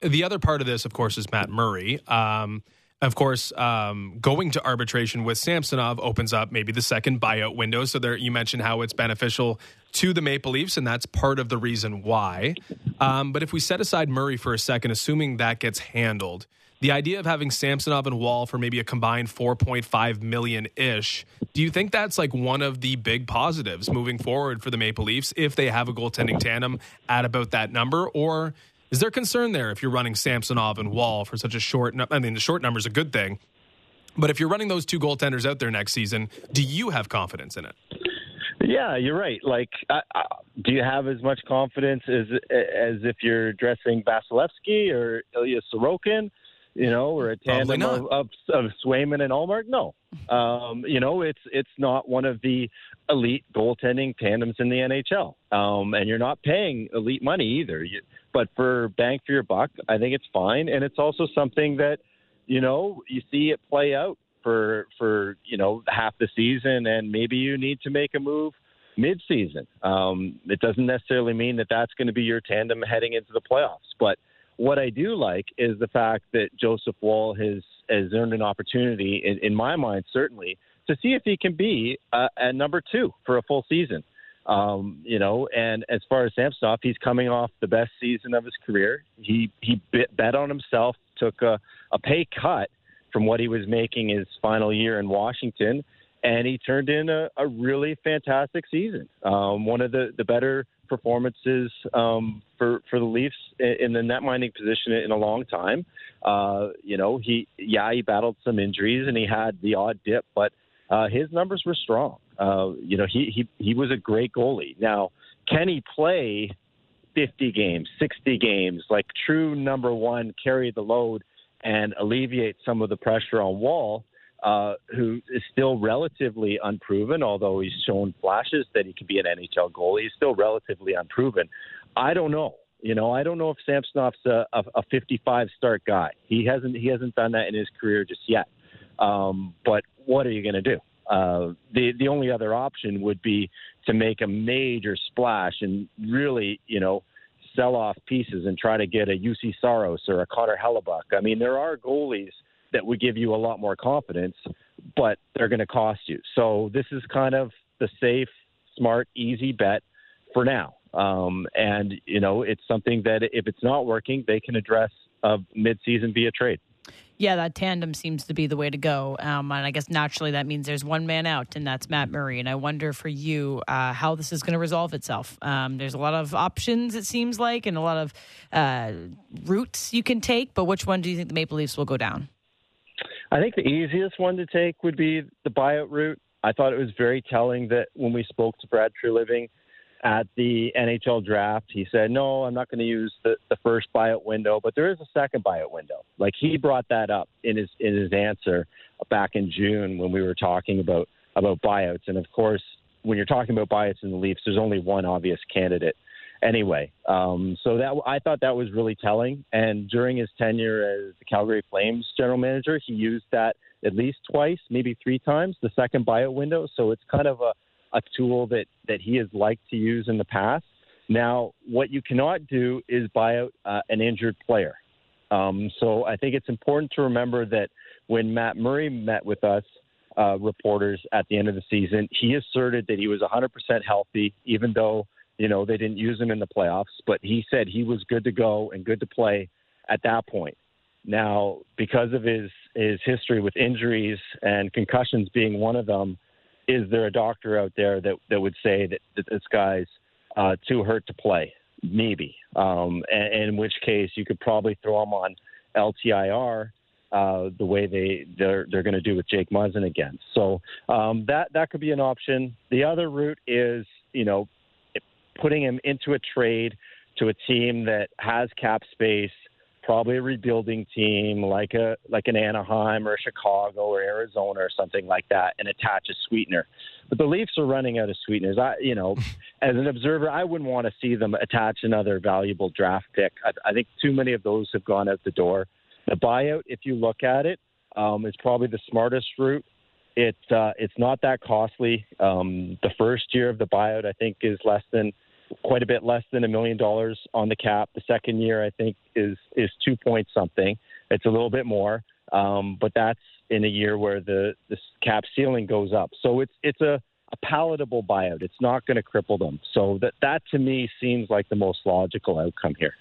Speaker 13: the other part of this, of course, is Matt Murray. Um, of course, um, going to arbitration with Samsonov opens up maybe the second buyout window. So there, you mentioned how it's beneficial to the Maple Leafs, and that's part of the reason why. Um, but if we set aside Murray for a second, assuming that gets handled, the idea of having Samsonov and Woll for maybe a combined 4.5 million ish, do you think that's like one of the big positives moving forward for the Maple Leafs if they have a goaltending tandem at about that number? Or is there concern there if you're running Samsonov and Woll for such a short? I mean, the short number is a good thing, but if you're running those two goaltenders out there next season, do you have confidence in it?
Speaker 14: Yeah, you're right. Like, do you have as much confidence as as if you're dressing Vasilevskiy or Ilya Sorokin? You know, or a tandem of, of, of Swayman and Ullmark. No, um, you know, it's it's not one of the elite goaltending tandems in the NHL, um, and you're not paying elite money either. You, but for bang for your buck, I think it's fine, and it's also something that you know you see it play out for for you know half the season, and maybe you need to make a move mid-season. Um, it doesn't necessarily mean that that's going to be your tandem heading into the playoffs, but what I do like is the fact that Joseph Woll has has earned an opportunity, in, in my mind, certainly, to see if he can be uh, number two for a full season. Um, you know, and as far as Samsonov, he's coming off the best season of his career. He he bet on himself, took a, a pay cut from what he was making his final year in Washington, and he turned in a, a really fantastic season. Um, one of the, the better performances um, for for the Leafs in the net minding position in a long time. Uh, you know, he yeah he battled some injuries and he had the odd dip, but uh, his numbers were strong. Uh, you know, he he he was a great goalie. Now, can he play 50 games, 60 games, like true number one, carry the load and alleviate some of the pressure on Woll? Uh, who is still relatively unproven, although he's shown flashes that he can be an NHL goalie. He's still relatively unproven. I don't know. You know, I don't know if Samsonov's a, a, a 55 start guy. He hasn't he hasn't done that in his career just yet. Um, but what are you going to do? Uh, the the only other option would be to make a major splash and really, you know, sell off pieces and try to get a Juuse Saros or a Connor Hellebuyck. I mean, there are goalies that would give you a lot more confidence, but they're going to cost you. So this is kind of the safe, smart, easy bet for now. Um, and you know, it's something that if it's not working, they can address uh, mid-season via trade.
Speaker 1: Yeah, that tandem seems to be the way to go. Um, and I guess naturally that means there's one man out, and that's Matt Murray. And I wonder for you uh, how this is going to resolve itself. Um, there's a lot of options, it seems like, and a lot of uh, routes you can take. But which one do you think the Maple Leafs will go down?
Speaker 14: I think the easiest one to take would be the buyout route. I thought it was very telling that when we spoke to Brad Treliving at the NHL draft, he said, "No, I'm not going to use the, the first buyout window, but there is a second buyout window." Like he brought that up in his in his answer back in June when we were talking about about buyouts, and of course, when you're talking about buyouts in the Leafs, there's only one obvious candidate. Anyway, um, so that I thought that was really telling. And during his tenure as the Calgary Flames general manager, he used that at least twice, maybe three times, the second buyout window. So it's kind of a a tool that, that he has liked to use in the past. Now, what you cannot do is buy out uh, an injured player. Um, so I think it's important to remember that when Matt Murray met with us, uh, reporters at the end of the season, he asserted that he was 100% healthy, even though you know they didn't use him in the playoffs. But he said he was good to go and good to play at that point. Now, because of his his history with injuries and concussions being one of them, is there a doctor out there that, that would say that, that this guy's uh, too hurt to play? Maybe. Um, and, in which case, you could probably throw him on LTIR. Uh, the way they they're they're going to do with Jake Muzzin again, so um, that that could be an option. The other route is you know putting him into a trade to a team that has cap space probably a rebuilding team like a like an Anaheim or Chicago or Arizona or something like that, and attach a sweetener. But the Leafs are running out of sweeteners. I, you know, as an observer, I wouldn't want to see them attach another valuable draft pick. I, I think too many of those have gone out the door. The buyout, if you look at it, um, is probably the smartest route. It uh, it's not that costly. Um, the first year of the buyout, I think, is less than quite a bit less than a million dollars on the cap. The second year, I think, is is two point something. It's a little bit more, um, but that's in a year where the the cap ceiling goes up. So it's it's a a palatable buyout. It's not going to cripple them. So that that to me seems like the most logical outcome here.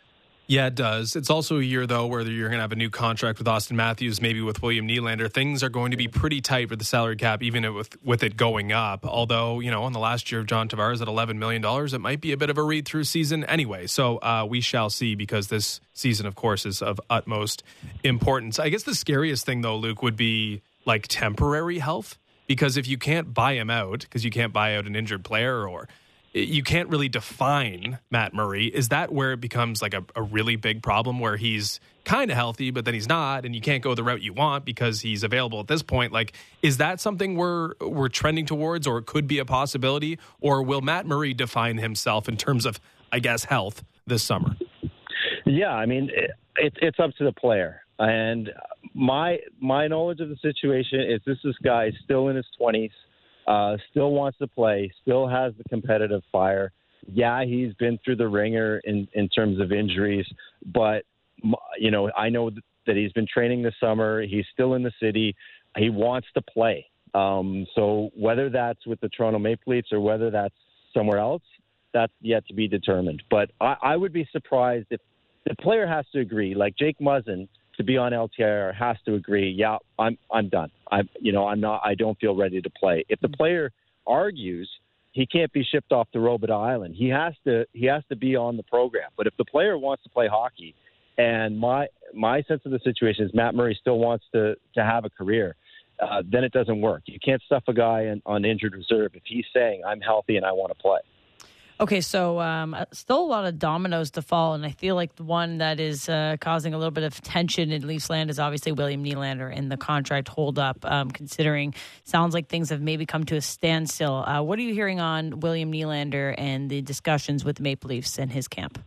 Speaker 13: Yeah, it does. It's also a year, though, where you're going to have a new contract with Auston Matthews, maybe with William Nylander. Things are going to be pretty tight with the salary cap, even with, with it going up. Although, you know, in the last year of John Tavares at $11 million, it might be a bit of a read through season anyway. So uh, we shall see because this season, of course, is of utmost importance. I guess the scariest thing, though, Luke, would be like temporary health. Because if you can't buy him out, because you can't buy out an injured player or you can't really define Matt Murray. Is that where it becomes like a, a really big problem where he's kind of healthy, but then he's not, and you can't go the route you want because he's available at this point? Like, is that something we're we're trending towards, or it could be a possibility, or will Matt Murray define himself in terms of, I guess, health this summer?
Speaker 14: Yeah, I mean, it, it, it's up to the player, and my my knowledge of the situation is this is guy is still in his twenties uh, still wants to play, still has the competitive fire. Yeah, he's been through the ringer in, in terms of injuries, but you know, I know that he's been training this summer. He's still in the city. He wants to play. Um, so whether that's with the Toronto Maple Leafs or whether that's somewhere else, that's yet to be determined. But I, I would be surprised if the player has to agree. Like Jake Muzzin to be on LTIR has to agree. Yeah, I'm I'm done. I'm you know I'm not. I don't feel ready to play. If the player argues, he can't be shipped off to Robidas Island. He has to he has to be on the program. But if the player wants to play hockey, and my my sense of the situation is Matt Murray still wants to to have a career. Uh, then it doesn't work. You can't stuff a guy in, on injured reserve if he's saying I'm healthy and I want to play.
Speaker 1: Okay, so um, uh, still a lot of dominoes to fall, and I feel like the one that is uh, causing a little bit of tension in Leafs land is obviously William Nylander and the contract holdup. Um, considering sounds like things have maybe come to a standstill. Uh, what are you hearing on William Nylander and the discussions with the Maple Leafs and his camp?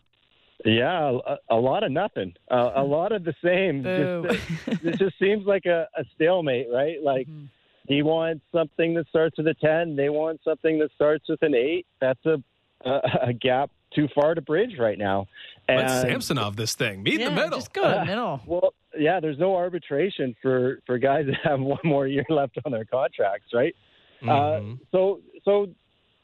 Speaker 14: Yeah, a, a lot of nothing. Uh, a lot of the same. Just, it just seems like a, a stalemate, right? Like. Mm-hmm. He wants something that starts with a 10. They want something that starts with an 8. That's a a gap too far to bridge right now.
Speaker 13: And Let's Samsonov this thing. Meet
Speaker 1: yeah,
Speaker 13: in the middle.
Speaker 1: Just go in the middle.
Speaker 14: Uh, well, yeah, there's no arbitration for for guys that have one more year left on their contracts, right? Uh, mm-hmm. Uh, so so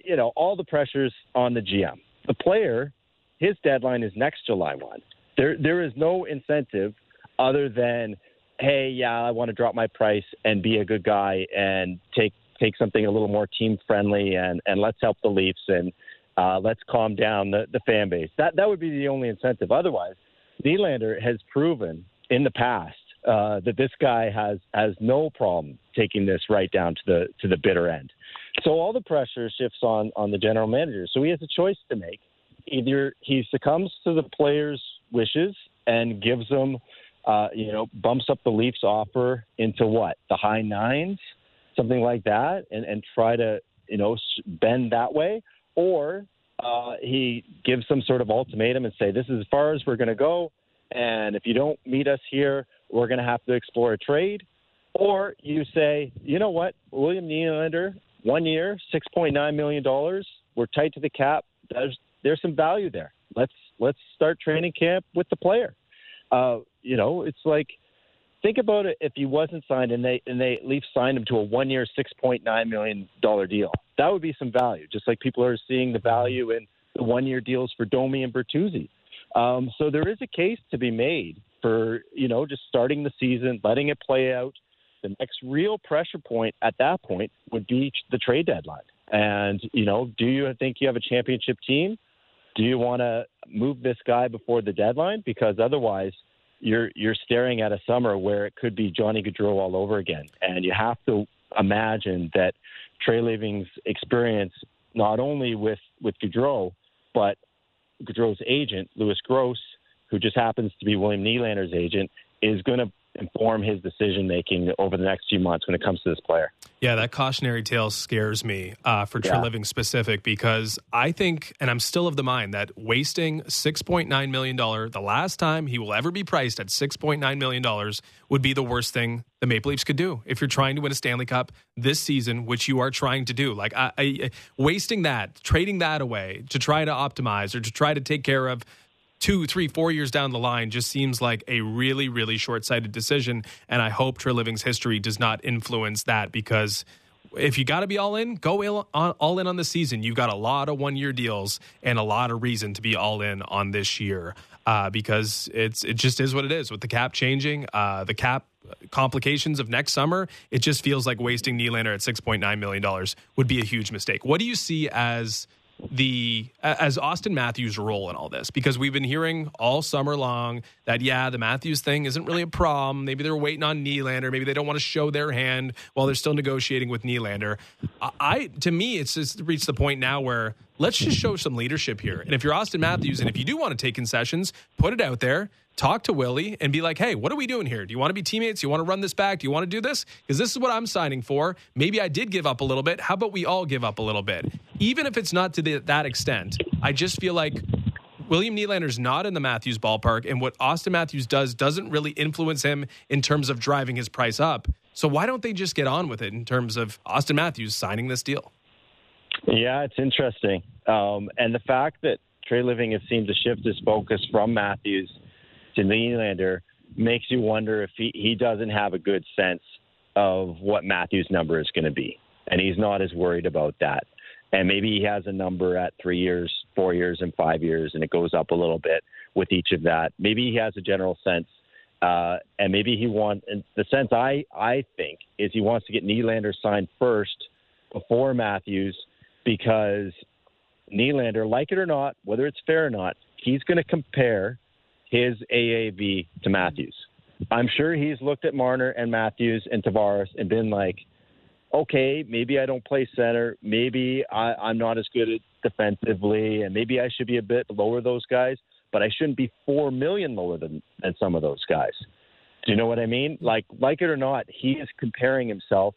Speaker 14: you know all the pressures on the GM. The player, his deadline is next July one. There there is no incentive other than hey, yeah, I want to drop my price and be a good guy and take take something a little more team friendly and and let's help the Leafs and uh, let's calm down the, the fan base. That that would be the only incentive. Otherwise, Nylander has proven in the past uh, that this guy has has no problem taking this right down to the to the bitter end. So all the pressure shifts on on the general manager. So he has a choice to make. Either he succumbs to the players' wishes and gives them, uh, you know, bumps up the Leafs' offer into what the high nines, something like that, and and try to you know bend that way, or uh, he gives some sort of ultimatum and say, "This is as far as we're going to go, and if you don't meet us here, we're going to have to explore a trade." Or you say, "You know what, William Nylander, one year, six point nine million dollars. We're tight to the cap. There's there's some value there. Let's let's start training camp with the player." Uh, you know, it's like think about it if he wasn't signed and they and they at least signed him to a one year six point nine million dollar deal. That would be some value, just like people are seeing the value in the one year deals for Domi and Bertuzzi. Um, so there is a case to be made for you know just starting the season, letting it play out. The next real pressure point at that point would be the trade deadline. And you know, do you think you have a championship team? Do you want to move this guy before the deadline? Because otherwise, you're you're staring at a summer where it could be Johnny Gaudreau all over again, and you have to imagine that Treliving's experience not only with with Gaudreau, but Gaudreau's agent Lewis Gross, who just happens to be William Nylander's agent, is going to inform his decision making over the next few months when it comes to this player.
Speaker 13: Yeah, that cautionary tale scares me uh, for yeah. Treliving specific because I think, and I'm still of the mind that wasting $6.9 million, the last time he will ever be priced at $6.9 million, would be the worst thing the Maple Leafs could do if you're trying to win a Stanley Cup this season, which you are trying to do. Like I, I, wasting that, trading that away to try to optimize or to try to take care of two, three, four years down the line just seems like a really, really short sighted decision. And I hope Treliving's history does not influence that because if you got to be all in, go all in on the season. You've got a lot of one year deals and a lot of reason to be all in on this year uh, because it's it just is what it is with the cap changing, uh, the cap complications of next summer. It just feels like wasting Nylander at six point nine million dollars would be a huge mistake. What do you see as the as Auston Matthews' role in all this because we've been hearing all summer long that yeah the Matthews thing isn't really a problem maybe they're waiting on Nylander. Maybe they don't want to show their hand while they're still negotiating with Nylander. I to me it's just reached the point now where let's just show some leadership here and if you're Auston Matthews and if you do want to take concessions put it out there talk to Willie and be like, hey, what are we doing here? Do you want to be teammates? Do you want to run this back? Do you want to do this? Because this is what I'm signing for. Maybe I did give up a little bit. How about we all give up a little bit? Even if it's not to the, that extent, I just feel like William Nylander's not in the Matthews ballpark, and what Auston Matthews does doesn't really influence him in terms of driving his price up. So why don't they just get on with it in terms of Auston Matthews signing this deal?
Speaker 14: Yeah, it's interesting. Um, and the fact that Treliving has seemed to shift his focus from Matthews – to Nylander makes you wonder if he, he doesn't have a good sense of what Matthews' number is going to be. And he's not as worried about that. And maybe he has a number at three years, four years, and five years, and it goes up a little bit with each of that. Maybe he has a general sense. Uh, and maybe he wants, the sense I, I think is he wants to get Nylander signed first before Matthews because Nylander, like it or not, whether it's fair or not, he's going to compare his AAV to Matthews. I'm sure he's looked at Marner and Matthews and Tavares and been like, okay, maybe I don't play center. Maybe I, I'm not as good at defensively, and maybe I should be a bit lower those guys, but I shouldn't be four million lower than, than some of those guys. Do you know what I mean? Like, like it or not, he is comparing himself,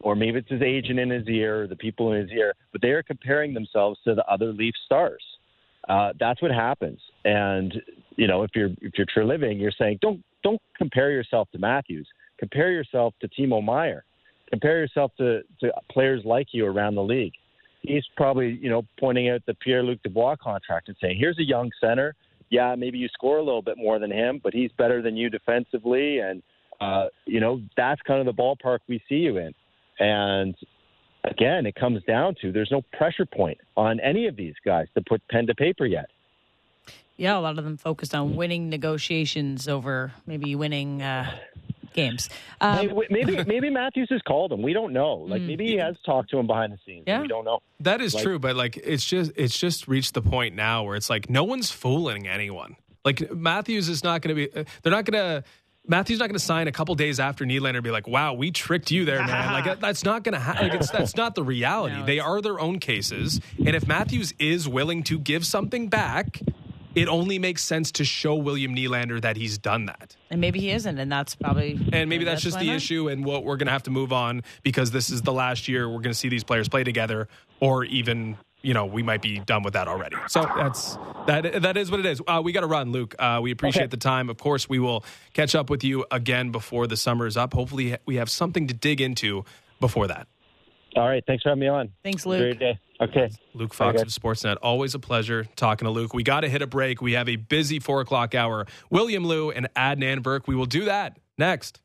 Speaker 14: or maybe it's his agent in his ear, or the people in his ear, but they are comparing themselves to the other Leaf stars. Uh, that's what happens. And you know, if you're if you're Treliving, you're saying don't don't compare yourself to Matthews. Compare yourself to Timo Meier. Compare yourself to, to players like you around the league. He's probably, you know, pointing out the Pierre Luc Dubois contract and saying, here's a young center. Yeah, maybe you score a little bit more than him, but he's better than you defensively. And, uh, you know, that's kind of the ballpark we see you in. And again, it comes down to there's no pressure point on any of these guys to put pen to paper yet.
Speaker 1: Yeah, a lot of them focused on winning negotiations over maybe winning uh, games.
Speaker 14: Um, maybe maybe Matthews has called him. We don't know. Like maybe he mm. has talked to him behind the scenes. Yeah. We don't know.
Speaker 13: That is like, true, but like it's just it's just reached the point now where it's like no one's fooling anyone. Like Matthews is not going to be. They're not going to Matthew's not going to sign a couple days after Nylander and be like, "Wow, we tricked you there, man." like that's not going to happen. Like, that's not the reality. No, they are their own cases, and if Matthews is willing to give something back, it only makes sense to show William Nylander that he's done that.
Speaker 1: And maybe he isn't, and that's probably
Speaker 13: and maybe that's, that's just the not. issue, and what we're going to have to move on because this is the last year we're going to see these players play together, or even you know we might be done with that already. So that's that. That is what it is. Uh, we got to run, Luke. Uh, we appreciate okay. the time. Of course, we will catch up with you again before the summer is up. Hopefully, we have something to dig into before that.
Speaker 14: All right. Thanks for having me on.
Speaker 1: Thanks, Luke.
Speaker 14: Great day. Okay.
Speaker 13: Luke Fox of Sportsnet. Always a pleasure talking to Luke. We got to hit a break. We have a busy four o'clock hour. William Lou and Adnan Virk. We will do that next.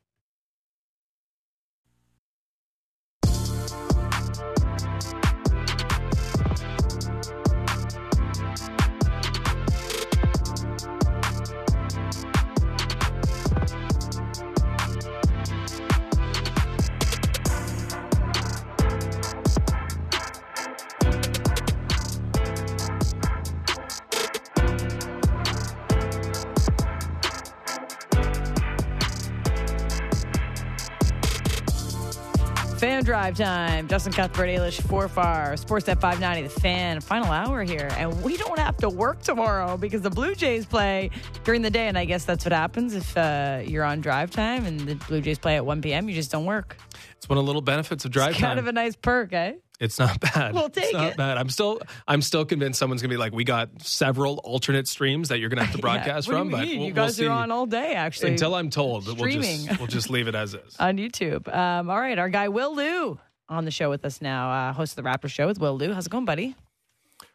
Speaker 1: Fan drive time. Justin Cuthbert, Ailish Forfar, Sportsnet 590, the fan. Final hour here. And we don't have to work tomorrow because the Blue Jays play during the day. And I guess that's what happens if uh, you're on drive time and the Blue Jays play at 1 p.m. You just don't work.
Speaker 13: It's one of the little benefits of drive
Speaker 1: it's
Speaker 13: time.
Speaker 1: kind of a nice perk, eh?
Speaker 13: It's not bad.
Speaker 1: We'll take
Speaker 13: it's not
Speaker 1: it.
Speaker 13: bad. I'm still I'm still convinced someone's gonna be like, we got several alternate streams that you're gonna have to broadcast
Speaker 1: yeah.
Speaker 13: from.
Speaker 1: but
Speaker 13: we'll,
Speaker 1: you guys
Speaker 13: we'll
Speaker 1: are on all day actually.
Speaker 13: Until I'm told, we'll just we'll just leave it as is
Speaker 1: on YouTube. Um, all right, our guy Will Lou on the show with us now, uh, host of the Raptor Show with Will Lou. How's it going, buddy?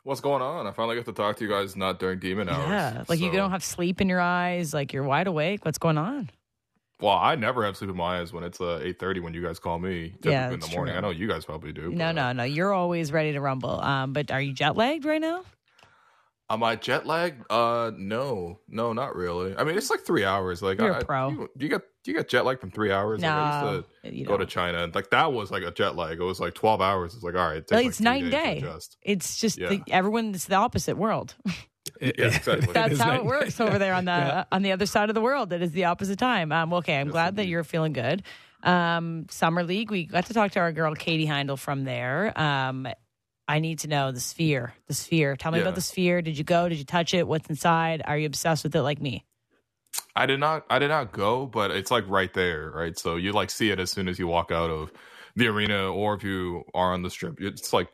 Speaker 15: What's going on? I finally get to talk to you guys not during demon hours.
Speaker 1: Yeah, like so. you don't have sleep in your eyes, like you're wide awake. What's going on?
Speaker 15: Well, I never have sleep in my eyes when it's uh, eight thirty when you guys call me. Yeah, in the morning. True. I know you guys probably do.
Speaker 1: No, but, no, no. You're always ready to rumble. Um, but are you jet lagged right now?
Speaker 15: Am I jet lagged? Uh, no, no, not really. I mean, it's like three hours. Like,
Speaker 1: You're
Speaker 15: I,
Speaker 1: a pro.
Speaker 15: You, you get you get jet lag from three hours.
Speaker 1: No,
Speaker 15: like, I used to go to China, and like that was like a jet lag. It was like twelve hours. It's like all right, it
Speaker 1: like,
Speaker 15: like
Speaker 1: it's night and day. It's just yeah. the, everyone. It's the opposite world.
Speaker 15: yeah, exactly.
Speaker 1: That's how it works over there on the yeah. on the other side of the world. It is the opposite time. Um, okay, I'm yes, glad indeed. that you're feeling good. Um, Summer League. We got to talk to our girl Katie Heindl from there. Um, I need to know the sphere. The sphere. Tell me yeah. about the sphere. Did you go? Did you touch it? What's inside? Are you obsessed with it like me?
Speaker 15: I did not. I did not go, but it's like right there, right? So you like see it as soon as you walk out of the arena, or if you are on the strip. It's like,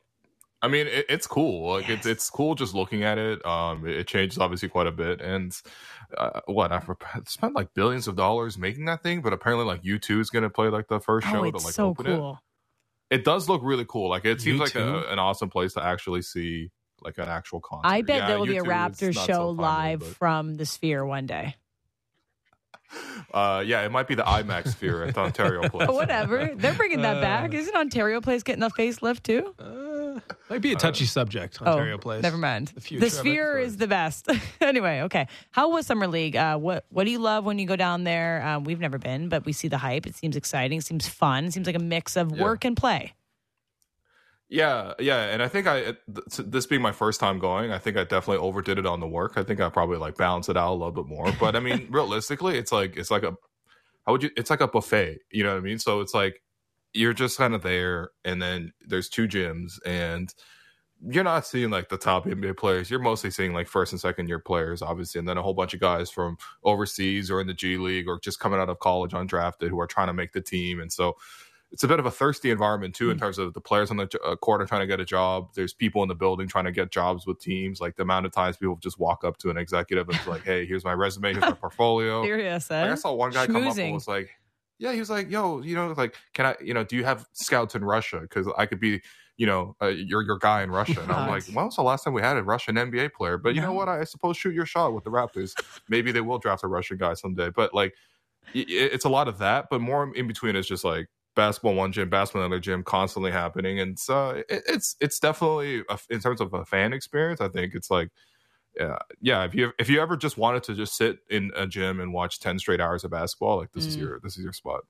Speaker 15: I mean, it, it's cool. Like yes. it's it's cool just looking at it. Um, it, it changes obviously quite a bit, and uh, what I've spent like billions of dollars making that thing, but apparently like U2 is going to play like the first show
Speaker 1: oh,
Speaker 15: to like
Speaker 1: so
Speaker 15: open
Speaker 1: cool.
Speaker 15: it it does look really cool. Like it seems like a, an awesome place to actually see like an actual concert.
Speaker 1: I bet
Speaker 15: yeah,
Speaker 1: there will be a Raptors show
Speaker 15: so
Speaker 1: live
Speaker 15: but...
Speaker 1: from the Sphere one day.
Speaker 15: Uh, yeah, it might be the IMAX Sphere at the Ontario Place.
Speaker 1: Whatever, they're bringing that uh, back. Isn't Ontario Place getting a facelift too?
Speaker 13: Uh, might be a touchy uh, subject. Ontario
Speaker 1: oh,
Speaker 13: Place.
Speaker 1: Never mind. The, the Sphere is the best. anyway, okay. How was Summer League? Uh, what What do you love when you go down there? Um, we've never been, but we see the hype. It seems exciting. Seems fun. Seems like a mix of yeah. work and play.
Speaker 15: Yeah, yeah, and I think I this being my first time going, I think I definitely overdid it on the work. I think I probably like balanced it out a little bit more. But I mean, realistically, it's like it's like a how would you? It's like a buffet. You know what I mean? So it's like you're just kind of there, and then there's two gyms, and you're not seeing like the top NBA players. You're mostly seeing like first and second year players, obviously, and then a whole bunch of guys from overseas or in the G League or just coming out of college undrafted who are trying to make the team, and so it's a bit of a thirsty environment too in hmm. terms of the players on the uh, court are trying to get a job. There's people in the building trying to get jobs with teams. Like the amount of times people just walk up to an executive and be like, "Hey, here's my resume, here's my portfolio."
Speaker 1: Serious, eh?
Speaker 15: like, I saw one guy Schmoozing. come up and was like, "Yeah," he was like, "Yo, you know, like, can I, you know, do you have scouts in Russia? Because I could be." You know, uh, your your guy in Russia, and I'm like, when was the last time we had a Russian NBA player? But you know what? I, I suppose shoot your shot with the Raptors. Maybe they will draft a Russian guy someday. But like, it's a lot of that. But more in between is just like basketball one gym, basketball another gym, constantly happening, and so it, it's it's definitely a, in terms of a fan experience. I think it's like, yeah, yeah. If you if you ever just wanted to just sit in a gym and watch ten straight hours of basketball, like this mm. is your this is your spot.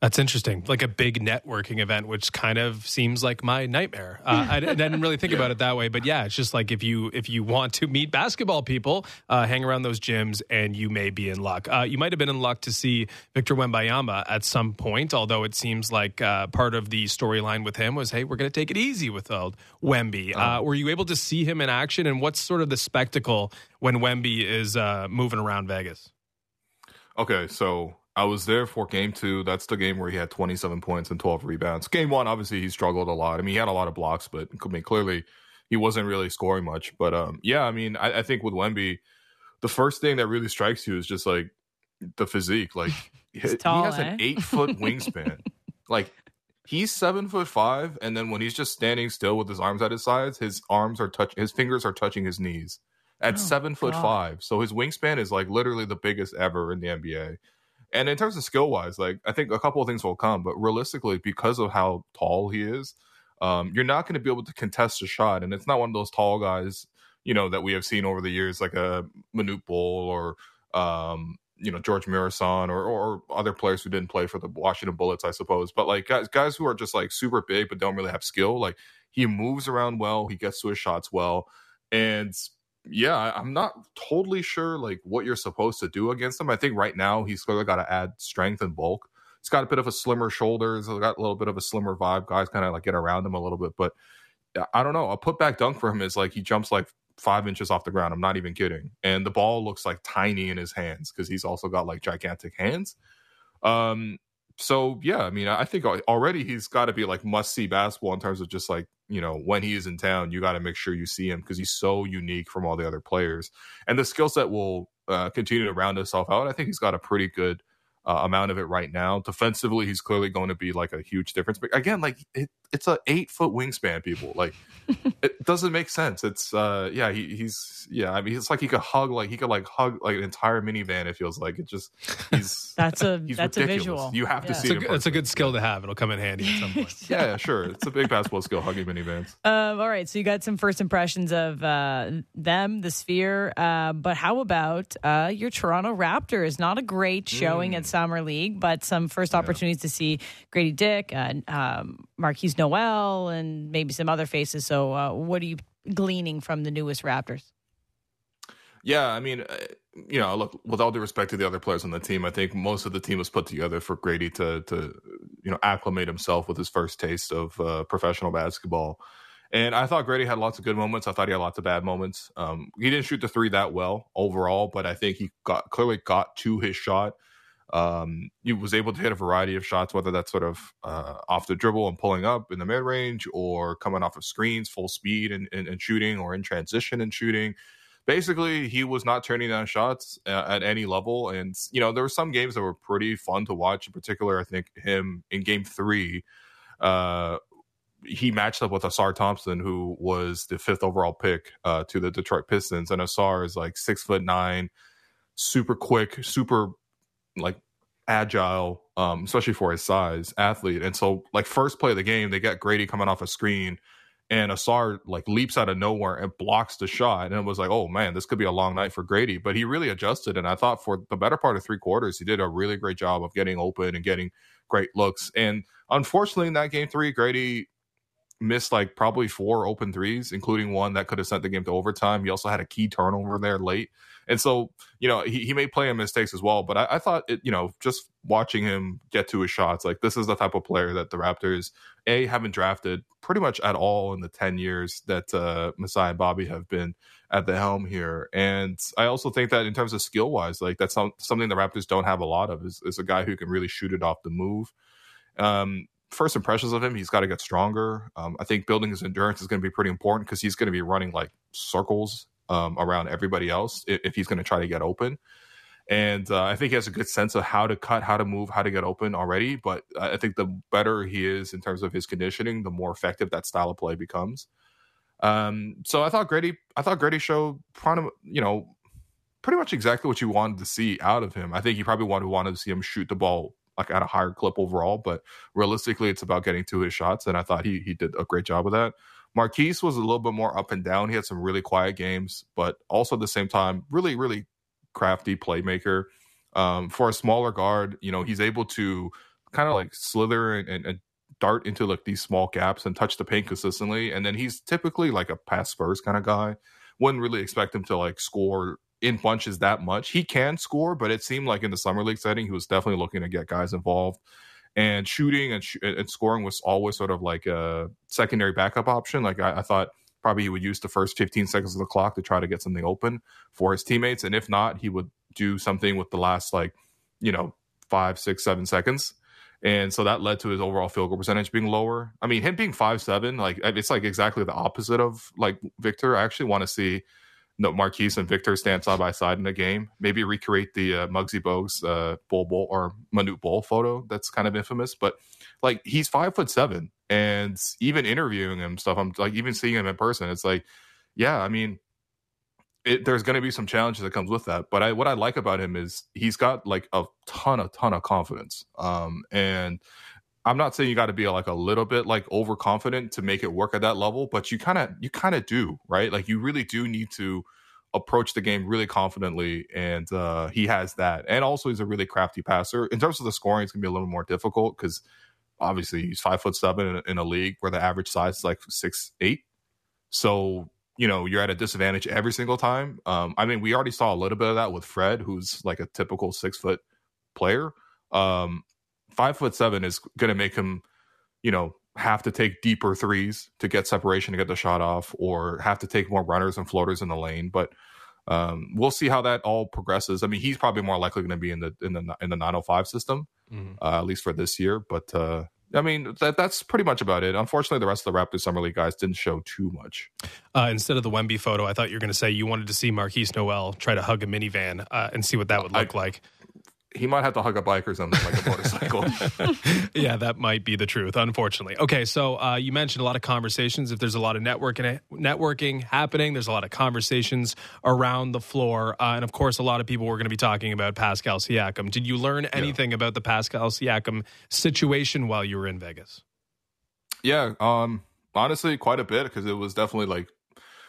Speaker 13: That's interesting. Like a big networking event, which kind of seems like my nightmare. Uh, I, I, didn't really think yeah. about it that way, but yeah, it's just like if you if you want to meet basketball people, uh, hang around those gyms, and you may be in luck. Uh, you might have been in luck to see Victor Wembanyama at some point, although it seems like uh, part of the storyline with him was, hey, we're going to take it easy with old Wemby. Uh, oh. were you able to see him in action, and what's sort of the spectacle when Wemby is uh, moving around Vegas?
Speaker 15: Okay, so I was there for game two. That's the game where he had 27 points and 12 rebounds. Game one, obviously, he struggled a lot. I mean, he had a lot of blocks, but I mean, clearly he wasn't really scoring much. But um, yeah, I mean, I, I think with Wemby, the first thing that really strikes you is just like the physique. Like he,
Speaker 1: tall,
Speaker 15: he has
Speaker 1: eh?
Speaker 15: an eight foot wingspan. like he's seven foot five, and then when he's just standing still with his arms at his sides, his arms are touch, his fingers are touching his knees at oh, seven foot God. five. So his wingspan is like literally the biggest ever in the NBA. And in terms of skill wise, like I think a couple of things will come, but realistically, because of how tall he is, um, you're not going to be able to contest a shot. And it's not one of those tall guys, you know, that we have seen over the years, like a Manute Bol or, um, you know, George Muresan or, or other players who didn't play for the Washington Bullets, I suppose. But like guys, guys who are just like super big but don't really have skill, like he moves around well, he gets to his shots well. And yeah, I'm not totally sure like what you're supposed to do against him. I think right now he's clearly got to add strength and bulk. He's got a bit of a slimmer shoulders, got a little bit of a slimmer vibe. Guys kind of like get around him a little bit, but I don't know. A putback dunk for him is like he jumps like five inches off the ground. I'm not even kidding. And the ball looks like tiny in his hands because he's also got like gigantic hands. Um, so yeah, I mean, I think already he's got to be like must see basketball in terms of just like you know when he is in town, you got to make sure you see him because he's so unique from all the other players, and the skill set will uh, continue to round itself out. I think he's got a pretty good uh, amount of it right now. Defensively, he's clearly going to be like a huge difference. But again, like it, it's a eight foot wingspan. People like it doesn't make sense. It's uh yeah he, he's yeah I mean it's like he could hug like he could like hug like an entire minivan. It feels like it just he's
Speaker 1: that's a
Speaker 15: he's
Speaker 1: that's
Speaker 15: ridiculous.
Speaker 1: a visual.
Speaker 15: You have
Speaker 1: yeah.
Speaker 15: to see
Speaker 13: it's
Speaker 15: it.
Speaker 13: A, it's a good skill to have. It'll come in handy at some point.
Speaker 15: yeah, sure. It's a big basketball skill hugging minivans.
Speaker 1: Um, all right, so you got some first impressions of uh, them, the Sphere, uh, but how about uh, your Toronto Raptors? Not a great showing mm. at Summer League, but some first opportunities yeah. to see Grady Dick, and um, Nowell, and maybe some other faces. So, uh, what are you gleaning from the newest Raptors?
Speaker 15: Yeah, I mean, uh, you know, look, with all due respect to the other players on the team, I think most of the team was put together for Grady to, to you know, acclimate himself with his first taste of uh, professional basketball. And I thought Grady had lots of good moments. I thought he had lots of bad moments. Um, he didn't shoot the three that well overall, but I think he got clearly got to his shot. Um, he was able to hit a variety of shots, whether that's sort of uh, off the dribble and pulling up in the mid range, or coming off of screens, full speed and, and, and, shooting, or in transition and shooting. Basically, he was not turning down shots uh, at any level. And, you know, there were some games that were pretty fun to watch. In particular, I think him in game three, uh, he matched up with Ausar Thompson, who was the fifth overall pick uh, to the Detroit Pistons. And Ausar is like six foot nine, super quick, super like agile, um, especially for his size, athlete. And so, like first play of the game, they got Grady coming off a screen, and Ausar like leaps out of nowhere and blocks the shot. And it was like, oh man, this could be a long night for Grady. But he really adjusted, and I thought for the better part of three quarters, he did a really great job of getting open and getting great looks. And unfortunately, in that game three, Grady missed like probably four open threes, including one that could have sent the game to overtime. He also had a key turnover there late. And so, you know, he, he may play in mistakes as well. But I, I thought, it, you know, just watching him get to his shots, like this is the type of player that the Raptors, A, haven't drafted pretty much at all in the 10 years that uh, Masai and Bobby have been at the helm here. And I also think that in terms of skill wise, like that's some, something the Raptors don't have a lot of is, is a guy who can really shoot it off the move. Um, first impressions of him, he's got to get stronger. Um, I think building his endurance is going to be pretty important because he's going to be running like circles um, around everybody else if, if he's going to try to get open. And uh, I think he has a good sense of how to cut, how to move, how to get open already. But I think the better he is in terms of his conditioning, the more effective that style of play becomes. Um, so I thought Grady, I thought Grady showed, you know, pretty much exactly what you wanted to see out of him. I think you probably wanted wanted to see him shoot the ball like at a higher clip overall, but realistically, it's about getting to his shots, and I thought he he did a great job of that. Markquis was a little bit more up and down. He had some really quiet games, but also at the same time, really really crafty playmaker. Um, for a smaller guard, you know, he's able to kind of like slither and, and, and, dart into like these small gaps and touch the paint consistently. And then he's typically like a pass first kind of guy. Wouldn't really expect him to like score in bunches that much. He can score, but it seemed like in the summer league setting, he was definitely looking to get guys involved. And shooting and, sh- and scoring was always sort of like a secondary backup option. Like I, I thought probably he would use the first 15 seconds of the clock to try to get something open for his teammates. And if not, he would do something with the last like, you know, five, six, seven seconds. And so that led to his overall field goal percentage being lower. I mean, him being five seven, like it's like exactly the opposite of like Victor. I actually want to see no, Markquis and Victor stand side by side in a game. Maybe recreate the uh, Muggsy Bogues uh, Bol Bol or Manute Bol photo that's kind of infamous. But like he's five foot seven, and even interviewing him stuff, I'm like even seeing him in person. It's like, yeah, I mean, it, there's going to be some challenges that comes with that. But I, what I like about him is he's got like a ton, a ton of confidence. Um, and I'm not saying you got to be like a little bit like overconfident to make it work at that level, but you kind of, you kind of do, right? Like you really do need to approach the game really confidently, and uh, he has that. And also, he's a really crafty passer. In terms of the scoring, it's gonna be a little more difficult because obviously he's five foot seven in a, in a league where the average size is like six eight. So you know you're at a disadvantage every single time. Um, I mean, we already saw a little bit of that with Fred, who's like a typical six foot player. Um, five foot seven is going to make him, you know, have to take deeper threes to get separation to get the shot off, or have to take more runners and floaters in the lane. But um, we'll see how that all progresses. I mean, he's probably more likely going to be in the in the in the 905 system, mm-hmm. uh, at least for this year. But uh, I mean, that that's pretty much about it. Unfortunately, the rest of the Raptors Summer League guys didn't show too much.
Speaker 13: Uh, instead of the Wemby photo, I thought you were going to say you wanted to see Markquis Nowell try to hug a minivan uh, and see what that would look I, like
Speaker 15: he might have to hug a bike or something like a motorcycle.
Speaker 13: yeah, that might be the truth, unfortunately. Okay, so uh, you mentioned a lot of conversations. If there's a lot of networking networking happening, there's a lot of conversations around the floor, uh, and of course, a lot of people were going to be talking about Pascal Siakam. Did you learn anything yeah. about the Pascal Siakam situation while you were in Vegas?
Speaker 15: Yeah, um, honestly, quite a bit because it was definitely like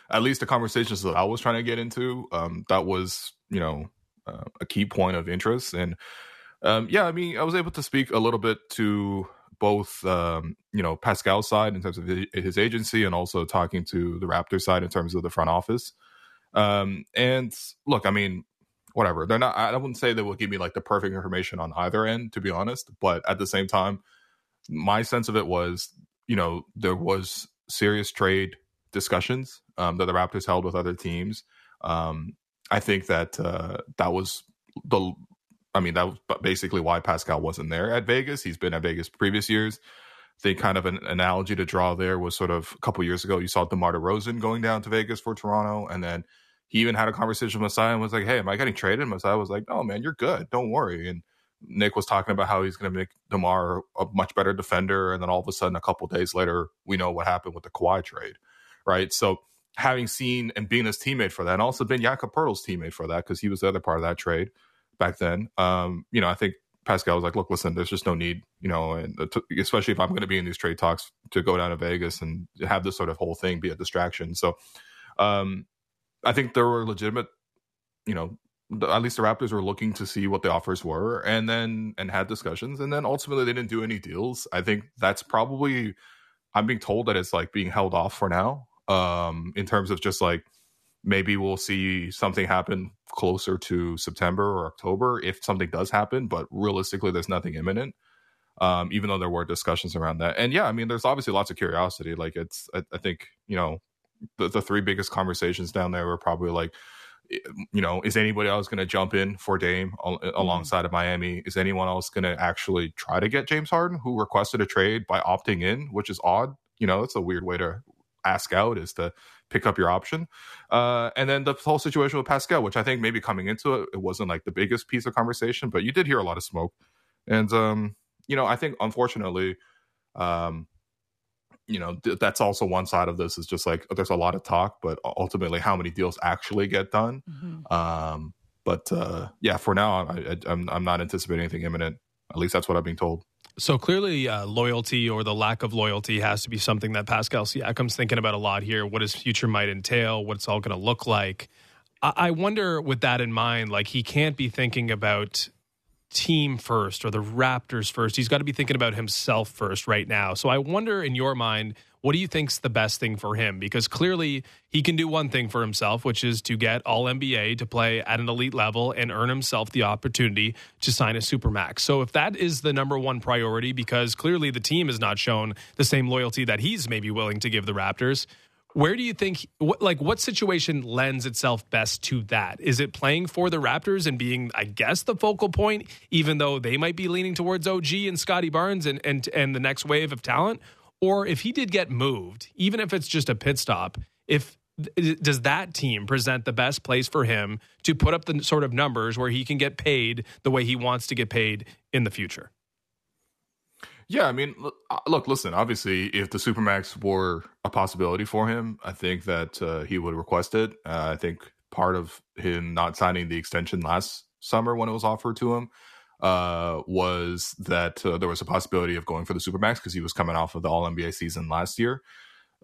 Speaker 15: at least the conversations that I was trying to get into. Um, that was you know uh, a key point of interest. And um, yeah, I mean, I was able to speak a little bit to both, um, you know, Pascal's side in terms of his agency and also talking to the Raptors side in terms of the front office. Um, and look, I mean, whatever. They're not, I wouldn't say they will give me like the perfect information on either end, to be honest. But at the same time, my sense of it was, you know, there was serious trade discussions um, that the Raptors held with other teams. Um, I think that uh, that was the. I mean, that was basically why Pascal wasn't there at Vegas. He's been at Vegas previous years. I think kind of an analogy to draw there was sort of a couple years ago. You saw DeMar DeRozan going down to Vegas for Toronto, and then he even had a conversation with Masai and was like, "Hey, am I getting traded?" And Masai was like, "Oh man, you're good. Don't worry." And Nick was talking about how he's going to make DeMar a much better defender, and then all of a sudden, a couple days later, we know what happened with the Kawhi trade, right? So having seen and being his teammate for that, and also been Jakob Poeltl's teammate for that because he was the other part of that trade back then. Um, you know, I think Pascal was like, "Look, listen, there's just no need, you know, and especially if I'm going to be in these trade talks to go down to Vegas and have this sort of whole thing be a distraction." So, um, I think there were legitimate, you know, at least the Raptors were looking to see what the offers were, and then and had discussions, and then ultimately they didn't do any deals. I think that's probably. I'm being told that it's like being held off for now um, in terms of just like maybe we'll see something happen closer to September or October if something does happen. But realistically, there's nothing imminent. Um, even though there were discussions around that, and yeah, I mean, there's obviously lots of curiosity. Like it's, I, I think you know, the, the three biggest conversations down there were probably like you know, is anybody else going to jump in for Dame mm-hmm. alongside of Miami? Is anyone else going to actually try to get James Harden, who requested a trade by opting in, which is odd? You know, it's a weird way to ask out is to pick up your option. Uh, and then the whole situation with Pascal, which I think maybe coming into it, it wasn't like the biggest piece of conversation, but you did hear a lot of smoke. And, um, you know, I think unfortunately, um, you know, th- that's also one side of this is just like there's a lot of talk, but ultimately, how many deals actually get done? Mm-hmm. Um, but uh, yeah, for now, I, I, I'm I'm not anticipating anything imminent. At least that's what I've been told.
Speaker 13: So clearly, uh, loyalty or the lack of loyalty has to be something that Pascal Siakam's thinking about a lot here. What his future might entail, what it's all going to look like. I-, I wonder, with that in mind, like he can't be thinking about team first or the Raptors first. He's got to be thinking about himself first right now. So I wonder, in your mind, what do you think's the best thing for him? Because clearly he can do one thing for himself, which is to get all NBA to play at an elite level and earn himself the opportunity to sign a supermax. So if that is the number one priority, because clearly the team has not shown the same loyalty that he's maybe willing to give the Raptors, where do you think, what, like, what situation lends itself best to that? Is it playing for the Raptors and being, I guess, the focal point, even though they might be leaning towards OG and Scottie Barnes and and and the next wave of talent? Or if he did get moved, even if it's just a pit stop, if does that team present the best place for him to put up the sort of numbers where he can get paid the way he wants to get paid in the future?
Speaker 15: Yeah, I mean, uh, look, listen. Obviously, if the supermax were a possibility for him, I think that uh, he would request it. Uh, I think part of him not signing the extension last summer when it was offered to him uh, was that uh, there was a possibility of going for the supermax because he was coming off of the All NBA season last year.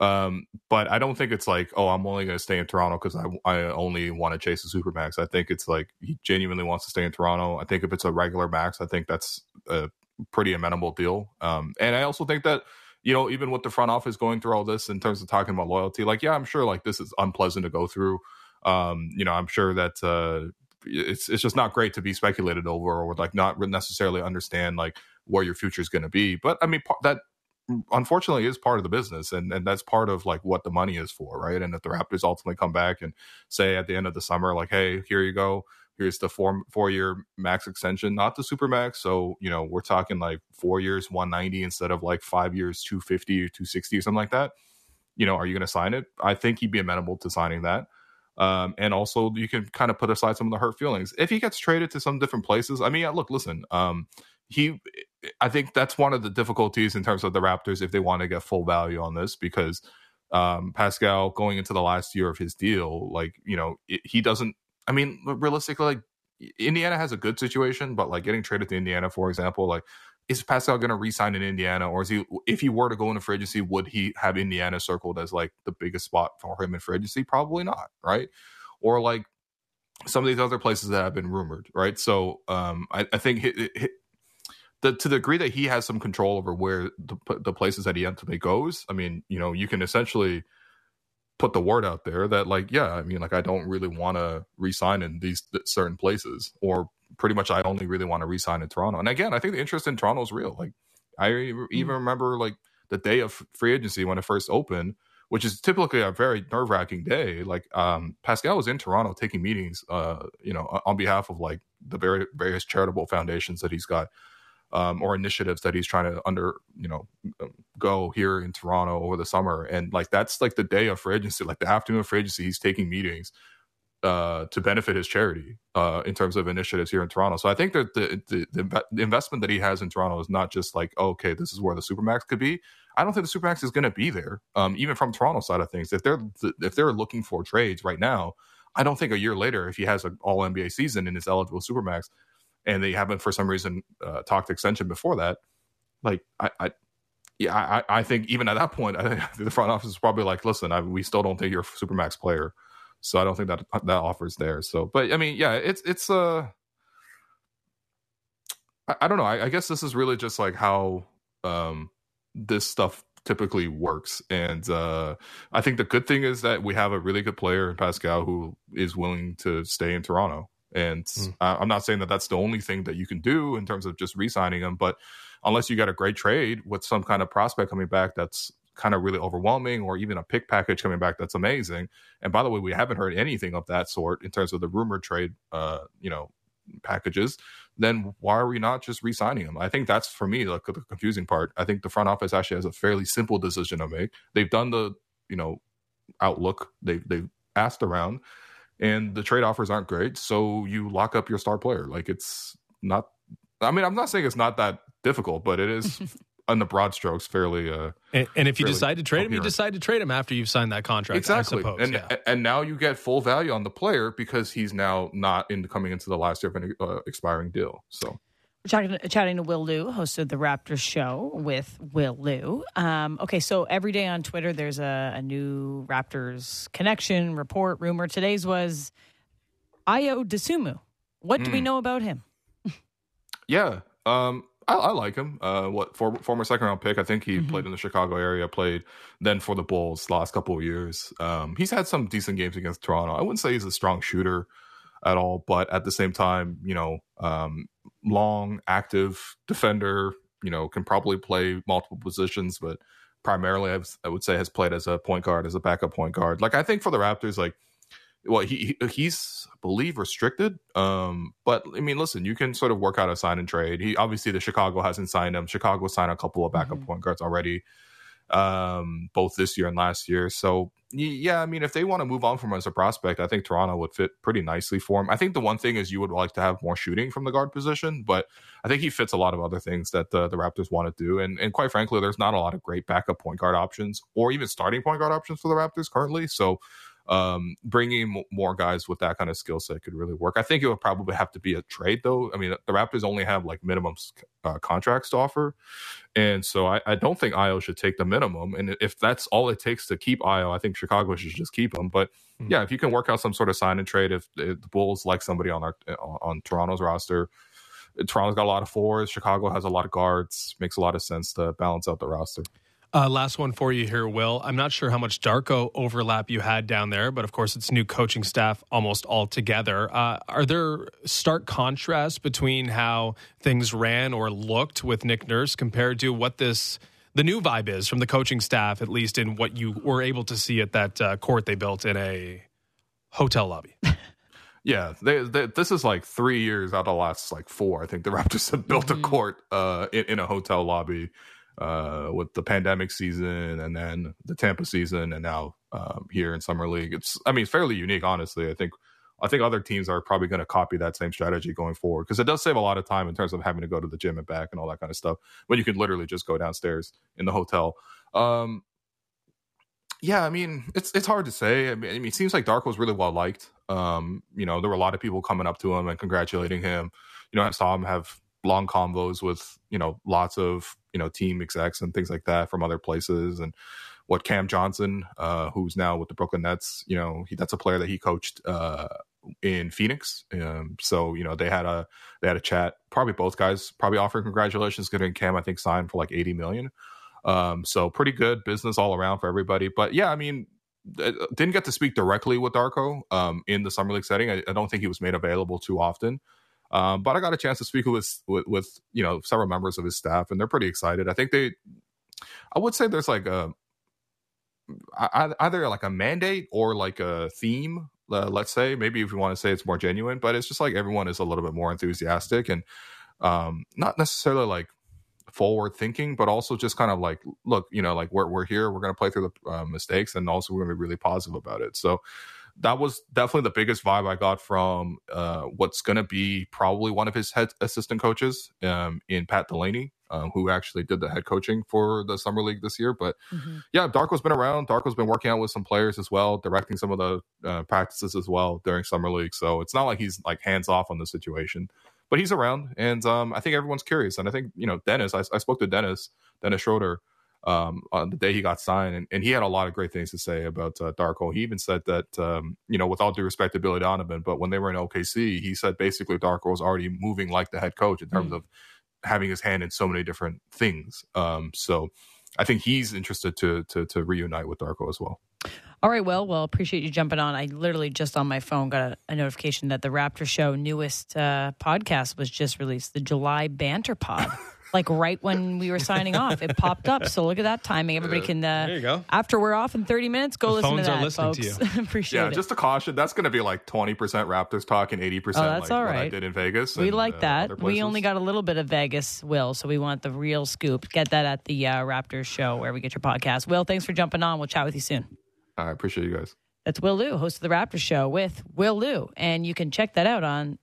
Speaker 15: Um, but I don't think it's like, oh, I'm only going to stay in Toronto because I I only want to chase the supermax. I think it's like he genuinely wants to stay in Toronto. I think if it's a regular max, I think that's a pretty amenable deal. Um, and I also think that, you know, even with the front office going through all this in terms of talking about loyalty, like, yeah, I'm sure like this is unpleasant to go through. Um, you know, I'm sure that uh, it's it's just not great to be speculated over or like not necessarily understand like where your future is going to be. But I mean, that unfortunately is part of the business and, and that's part of like what the money is for right and if the raptors ultimately come back and say at the end of the summer like hey here you go here's the four four year max extension, not the super max. So you know we're talking like four years, 190 instead of like five years, 250 or 260 or something like that. You know, are you going to sign it? I think he'd be amenable to signing that. Um, and also, you can kind of put aside some of the hurt feelings if he gets traded to some different places. I mean, look, listen, um, he, I think that's one of the difficulties in terms of the Raptors if they want to get full value on this because um, Pascal going into the last year of his deal, like you know, it, he doesn't I mean, realistically, like Indiana has a good situation, but like getting traded to Indiana, for example, like is Pascal going to resign in Indiana, or is he? If he were to go into free agency, would he have Indiana circled as like the biggest spot for him in free agency? Probably not, right? Or like some of these other places that have been rumored, right? So um, I, I think the to the degree that he has some control over where the, the places that he ultimately goes, I mean, you know, you can essentially put the word out there that like yeah i mean like i don't really want to resign in these certain places or pretty much i only really want to resign in toronto. And again i think the interest in toronto is real. Like i even mm. remember like the day of free agency when it first opened which is typically a very nerve-wracking day. Like um, pascal was in toronto taking meetings uh, you know on behalf of like the very various charitable foundations that he's got um, or initiatives that he's trying to under you know um, go here in Toronto over the summer, and like that's like the day of free agency, like the afternoon of free agency, he's taking meetings uh, to benefit his charity uh, in terms of initiatives here in Toronto. So I think that the, the, the investment that he has in Toronto is not just like oh, okay, this is where the supermax could be. I don't think the supermax is going to be there, um, even from Toronto side of things. If they're if they're looking for trades right now, I don't think a year later, if he has an All NBA season and is eligible supermax, and they haven't for some reason uh, talked extension before that, like I, I yeah, I, I think even at that point, I think the front office is probably like, listen, I, we still don't think you're a supermax player, so I don't think that that offer's there. So, but I mean, yeah, it's it's uh, I, I don't know. I, I guess this is really just like how um this stuff typically works. And uh, I think the good thing is that we have a really good player in Pascal who is willing to stay in Toronto. And mm. uh, I'm not saying that that's the only thing that you can do in terms of just re-signing him, but unless you got a great trade with some kind of prospect coming back that's kind of really overwhelming, or even a pick package coming back that's amazing. And by the way, we haven't heard anything of that sort in terms of the rumored trade, uh, you know, packages. Then why are we not just re-signing him? I think that's for me like the confusing part. I think the front office actually has a fairly simple decision to make. They've done the you know outlook. They've they've asked around and the trade offers aren't great. So you lock up your star player. Like it's not. I mean, I'm not saying it's not that difficult, but it is. on the broad strokes, fairly. Uh,
Speaker 13: and, and if you decide to trade him, you decide to trade him after you've signed that contract.
Speaker 15: Exactly,
Speaker 13: suppose,
Speaker 15: and
Speaker 13: yeah.
Speaker 15: and now you get full value on the player because he's now not in coming into the last year of an uh, expiring deal. So
Speaker 1: Chatting, chatting to Will Lou, host of the Raptors show with Will Lou. Um, okay, so every day on Twitter, there's a, a, new Raptors connection, report, rumor. Today's was Ayo Dosunmu. What do mm. we hmm. know about him?
Speaker 15: Yeah, um, I, I, like him. Uh, what for, former second round pick? I think he mm-hmm. played in the Chicago area. Played then for the Bulls last couple of years. Um, he's had some decent games against Toronto. I wouldn't say he's a strong shooter at all, but at the same time, you know, um, long, active defender. You know, can probably play multiple positions, but primarily, I, I would say, has played as a point guard, as a backup point guard. Like I think for the Raptors, like well he he's I believe restricted um but i mean listen you can sort of work out a sign and trade he obviously the chicago hasn't signed him chicago signed a couple of backup mm-hmm. point guards already um both this year and last year. So yeah i mean if they want to move on from him as a prospect i think toronto would fit pretty nicely for him. I think the one thing is you would like to have more shooting from the guard position but i think he fits a lot of other things that the, the raptors want to do. And and quite frankly there's not a lot of great backup point guard options or even starting point guard options for the raptors currently. So um, bringing more guys with that kind of skill set could really work. I think it would probably have to be a trade, though. I mean, the Raptors only have like minimum uh, contracts to offer, and so I, I, don't think Ayo should take the minimum. And if that's all it takes to keep Ayo, I think Chicago should just keep him. But mm-hmm. yeah, if you can work out some sort of sign and trade, if, if the Bulls like somebody on our on Toronto's roster. Toronto's got a lot of fours. Chicago has a lot of guards. Makes a lot of sense to balance out the roster.
Speaker 13: Uh, last one for you here, Will. I'm not sure how much Darko overlap you had down there, but of course, it's new coaching staff almost all together. Uh, are there stark contrasts between how things ran or looked with Nick Nurse compared to what this the new vibe is from the coaching staff, at least in what you were able to see at that uh, court they built in a hotel lobby?
Speaker 15: Yeah, they, they, this is like three years out of the last like four. I think the Raptors have built mm-hmm. a court uh, in, in, a hotel lobby uh, with the pandemic season and then the Tampa season and now um, here in summer league. It's I mean it's fairly unique, honestly. I think I think other teams are probably going to copy that same strategy going forward because it does save a lot of time in terms of having to go to the gym and back and all that kind of stuff when you can literally just go downstairs in the hotel. Um, yeah, I mean it's it's hard to say. I mean, I mean, it seems like Dark was really well liked. Um, you know, there were a lot of people coming up to him and congratulating him. You know, I saw him have long convos with you know lots of you know team execs and things like that from other places and what Cam Johnson, uh, who's now with the Brooklyn Nets, you know, he, that's a player that he coached uh, in Phoenix. Um, so you know they had a they had a chat. Probably both guys probably offering congratulations, getting Cam I think signed for like eighty million. Um, so pretty good business all around for everybody. But yeah, I mean, didn't get to speak directly with Darko um, in the summer league setting. I, I, don't think he was made available too often. Um, but I got a chance to speak with, with, with you know several members of his staff, and they're pretty excited. I think they, I would say there's like a either like a mandate or like a theme. Uh, let's say maybe if you want to say it's more genuine, but it's just like everyone is a little bit more enthusiastic and um, not necessarily like forward thinking, but also just kind of like, look, you know, like we're we're here, we're going to play through the uh, mistakes, and also we're going to be really positive about it. So that was definitely the biggest vibe I got from uh, what's going to be probably one of his head assistant coaches um, in Pat Delany, um, who actually did the head coaching for the summer league this year. But mm-hmm. yeah, Darko's been around. Darko's been working out with some players as well, directing some of the uh, practices as well during summer league. So it's not like he's like hands off on the situation, but he's around, and um, I think everyone's curious. And I think you know Dennis. I, I spoke to Dennis, Dennis Schroeder um, on the day he got signed, and, and, he had a lot of great things to say about uh, Darko. He even said that, um, you know, with all due respect to Billy Donovan, but when they were in OKC, he said basically Darko was already moving like the head coach in terms mm. of having his hand in so many different things. Um, so I think he's interested to, to to reunite with Darko as well.
Speaker 1: All right, well, well, appreciate you jumping on. I literally just on my phone got a, a notification that the Raptor Show newest uh, podcast was just released, the July Banter Pod. like right when we were signing off. It popped up. So look at that timing. Everybody can. Uh,
Speaker 13: there you go.
Speaker 1: After we're off in 30 minutes, go
Speaker 13: the
Speaker 1: listen to that,
Speaker 13: listening
Speaker 1: folks.
Speaker 13: To
Speaker 1: Appreciate it.
Speaker 15: yeah,
Speaker 1: it.
Speaker 15: just a caution. That's going to be like 20% Raptors talk and 80% oh, that's like all right. I did in Vegas.
Speaker 1: We
Speaker 15: and,
Speaker 1: like
Speaker 15: uh,
Speaker 1: that. We only got a little bit of Vegas, Will, so we want the real scoop. Get that at the uh, Raptors show where we get your podcast. Will, thanks for jumping on. We'll chat with you soon.
Speaker 15: I appreciate you guys.
Speaker 1: That's Will Lou, host of the Raptors show with Will Lou. And you can check that out on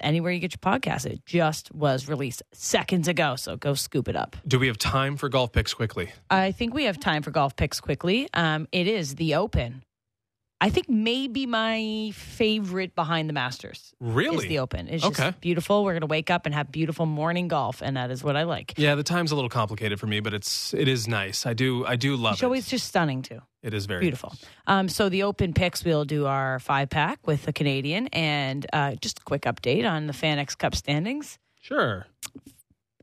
Speaker 1: anywhere you get your podcast. It just was released seconds ago, so go scoop it up.
Speaker 13: Do we have time for golf picks quickly?
Speaker 1: I think we have time for golf picks quickly. Um, it is the Open. I think maybe my favorite behind the Masters.
Speaker 13: Really?
Speaker 1: Is the Open. It's just okay. beautiful. We're going to wake up and have beautiful morning golf, and that is what I like.
Speaker 13: Yeah, the time's a little complicated for me, but it's it is nice. I do I do love
Speaker 1: show it. It's just stunning too.
Speaker 13: It is very
Speaker 1: beautiful. Um, so the Open picks, we'll do our five pack with the Canadian, and uh, just a quick update on the FanX Cup standings.
Speaker 13: Sure.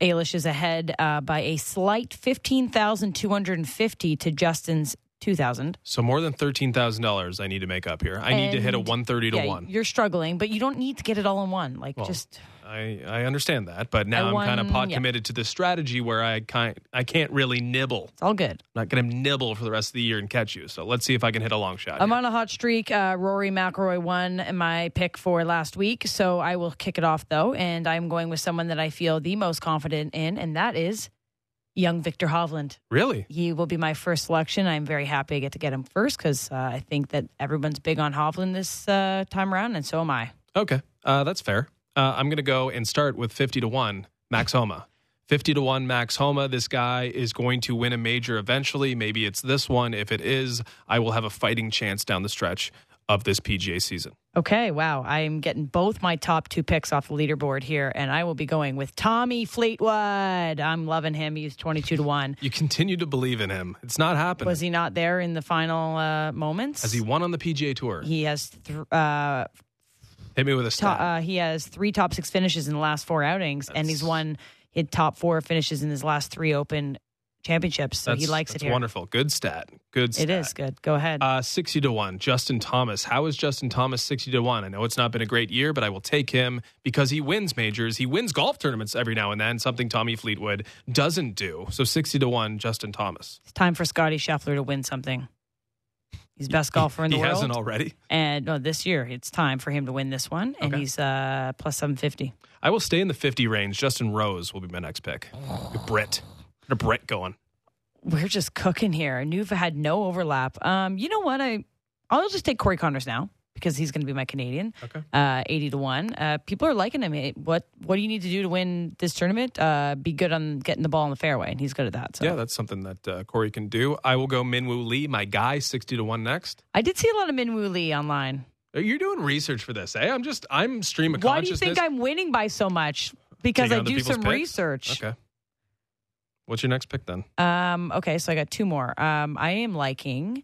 Speaker 1: Ailish is ahead uh, by a slight 15,250 to Justin's 2,000.
Speaker 13: So more than thirteen thousand dollars I need to make up here. I need to hit a one thirty to
Speaker 1: yeah,
Speaker 13: one.
Speaker 1: You're struggling, but you don't need to get it all in one. Like
Speaker 13: Well,
Speaker 1: just
Speaker 13: I, I understand that, but now
Speaker 1: I
Speaker 13: I'm kind of pot
Speaker 1: yeah.
Speaker 13: committed to this strategy where I can't I can't really nibble.
Speaker 1: it's all good.
Speaker 13: I'm not going to nibble for the rest of the year and catch you. So let's see if I can hit a long shot.
Speaker 1: I'm
Speaker 13: here.
Speaker 1: on a hot streak. Uh, Rory McIlroy won my pick for last week, so I will kick it off though, and I'm going with someone that I feel the most confident in, and that is young Viktor Hovland.
Speaker 13: Really?
Speaker 1: He will be my first selection. I'm very happy I get to get him first because uh, I think that everyone's big on Hovland this uh, time around, and so am I.
Speaker 13: Okay, uh, that's fair. Uh, I'm going to go and start with 50 to 1, Max Homa. 50 to 1, Max Homa. This guy is going to win a major eventually. Maybe it's this one. If it is, I will have a fighting chance down the stretch of this PGA season.
Speaker 1: Okay, wow. I'm getting both my top two picks off the leaderboard here, and I will be going with Tommy Fleetwood. I'm loving him. He's 22 to 1.
Speaker 13: You continue to believe in him. It's not happening.
Speaker 1: Was he not there in the final uh, moments?
Speaker 13: Has he won on the PGA Tour?
Speaker 1: He has th- uh,
Speaker 13: Hit me with a
Speaker 1: to-
Speaker 13: stat.
Speaker 1: uh, he has three top six finishes in the last four outings, and he's won his top four finishes in his last three Open championships. So
Speaker 13: that's,
Speaker 1: he likes it here.
Speaker 13: wonderful. Good stat. Good stat.
Speaker 1: It is good. Go ahead.
Speaker 13: Uh, 60 to 1, Justin Thomas. How is Justin Thomas 60 to 1? I know it's not been a great year, but I will take him because he wins majors. He wins golf tournaments every now and then, something Tommy Fleetwood doesn't do. So 60 to 1, Justin Thomas.
Speaker 1: it's time for Scottie Scheffler to win something. He's best golfer in the
Speaker 13: he
Speaker 1: world.
Speaker 13: He hasn't already.
Speaker 1: And no, this year it's time for him to win this one, and
Speaker 13: Okay.
Speaker 1: he's uh, plus 750.
Speaker 13: I will stay in the 50 range. Justin Rose will be my next pick. Brit. A Brit going.
Speaker 1: We're just cooking here. Nuva had no overlap. Um, you know what? I I'll just take Corey Conners now because he's going to be my Canadian.
Speaker 13: Okay.
Speaker 1: Uh, 80 to 1. Uh, people are liking him. Hey, What what do you need to do to win this tournament? Uh, be good on getting the ball in the fairway, and he's good at that. So
Speaker 13: Yeah, that's something that uh, Corey can do. I will go Minwoo Lee, my guy, 60 to 1 next.
Speaker 1: I did see a lot of Minwoo Lee online.
Speaker 13: You're doing research for this, eh? I'm just, I'm stream of
Speaker 1: Why do you think I'm winning by so much? Because I do some
Speaker 13: picks?
Speaker 1: research.
Speaker 13: Okay. What's your next pick then?
Speaker 1: Um, okay, so I got two more. Um, I am liking.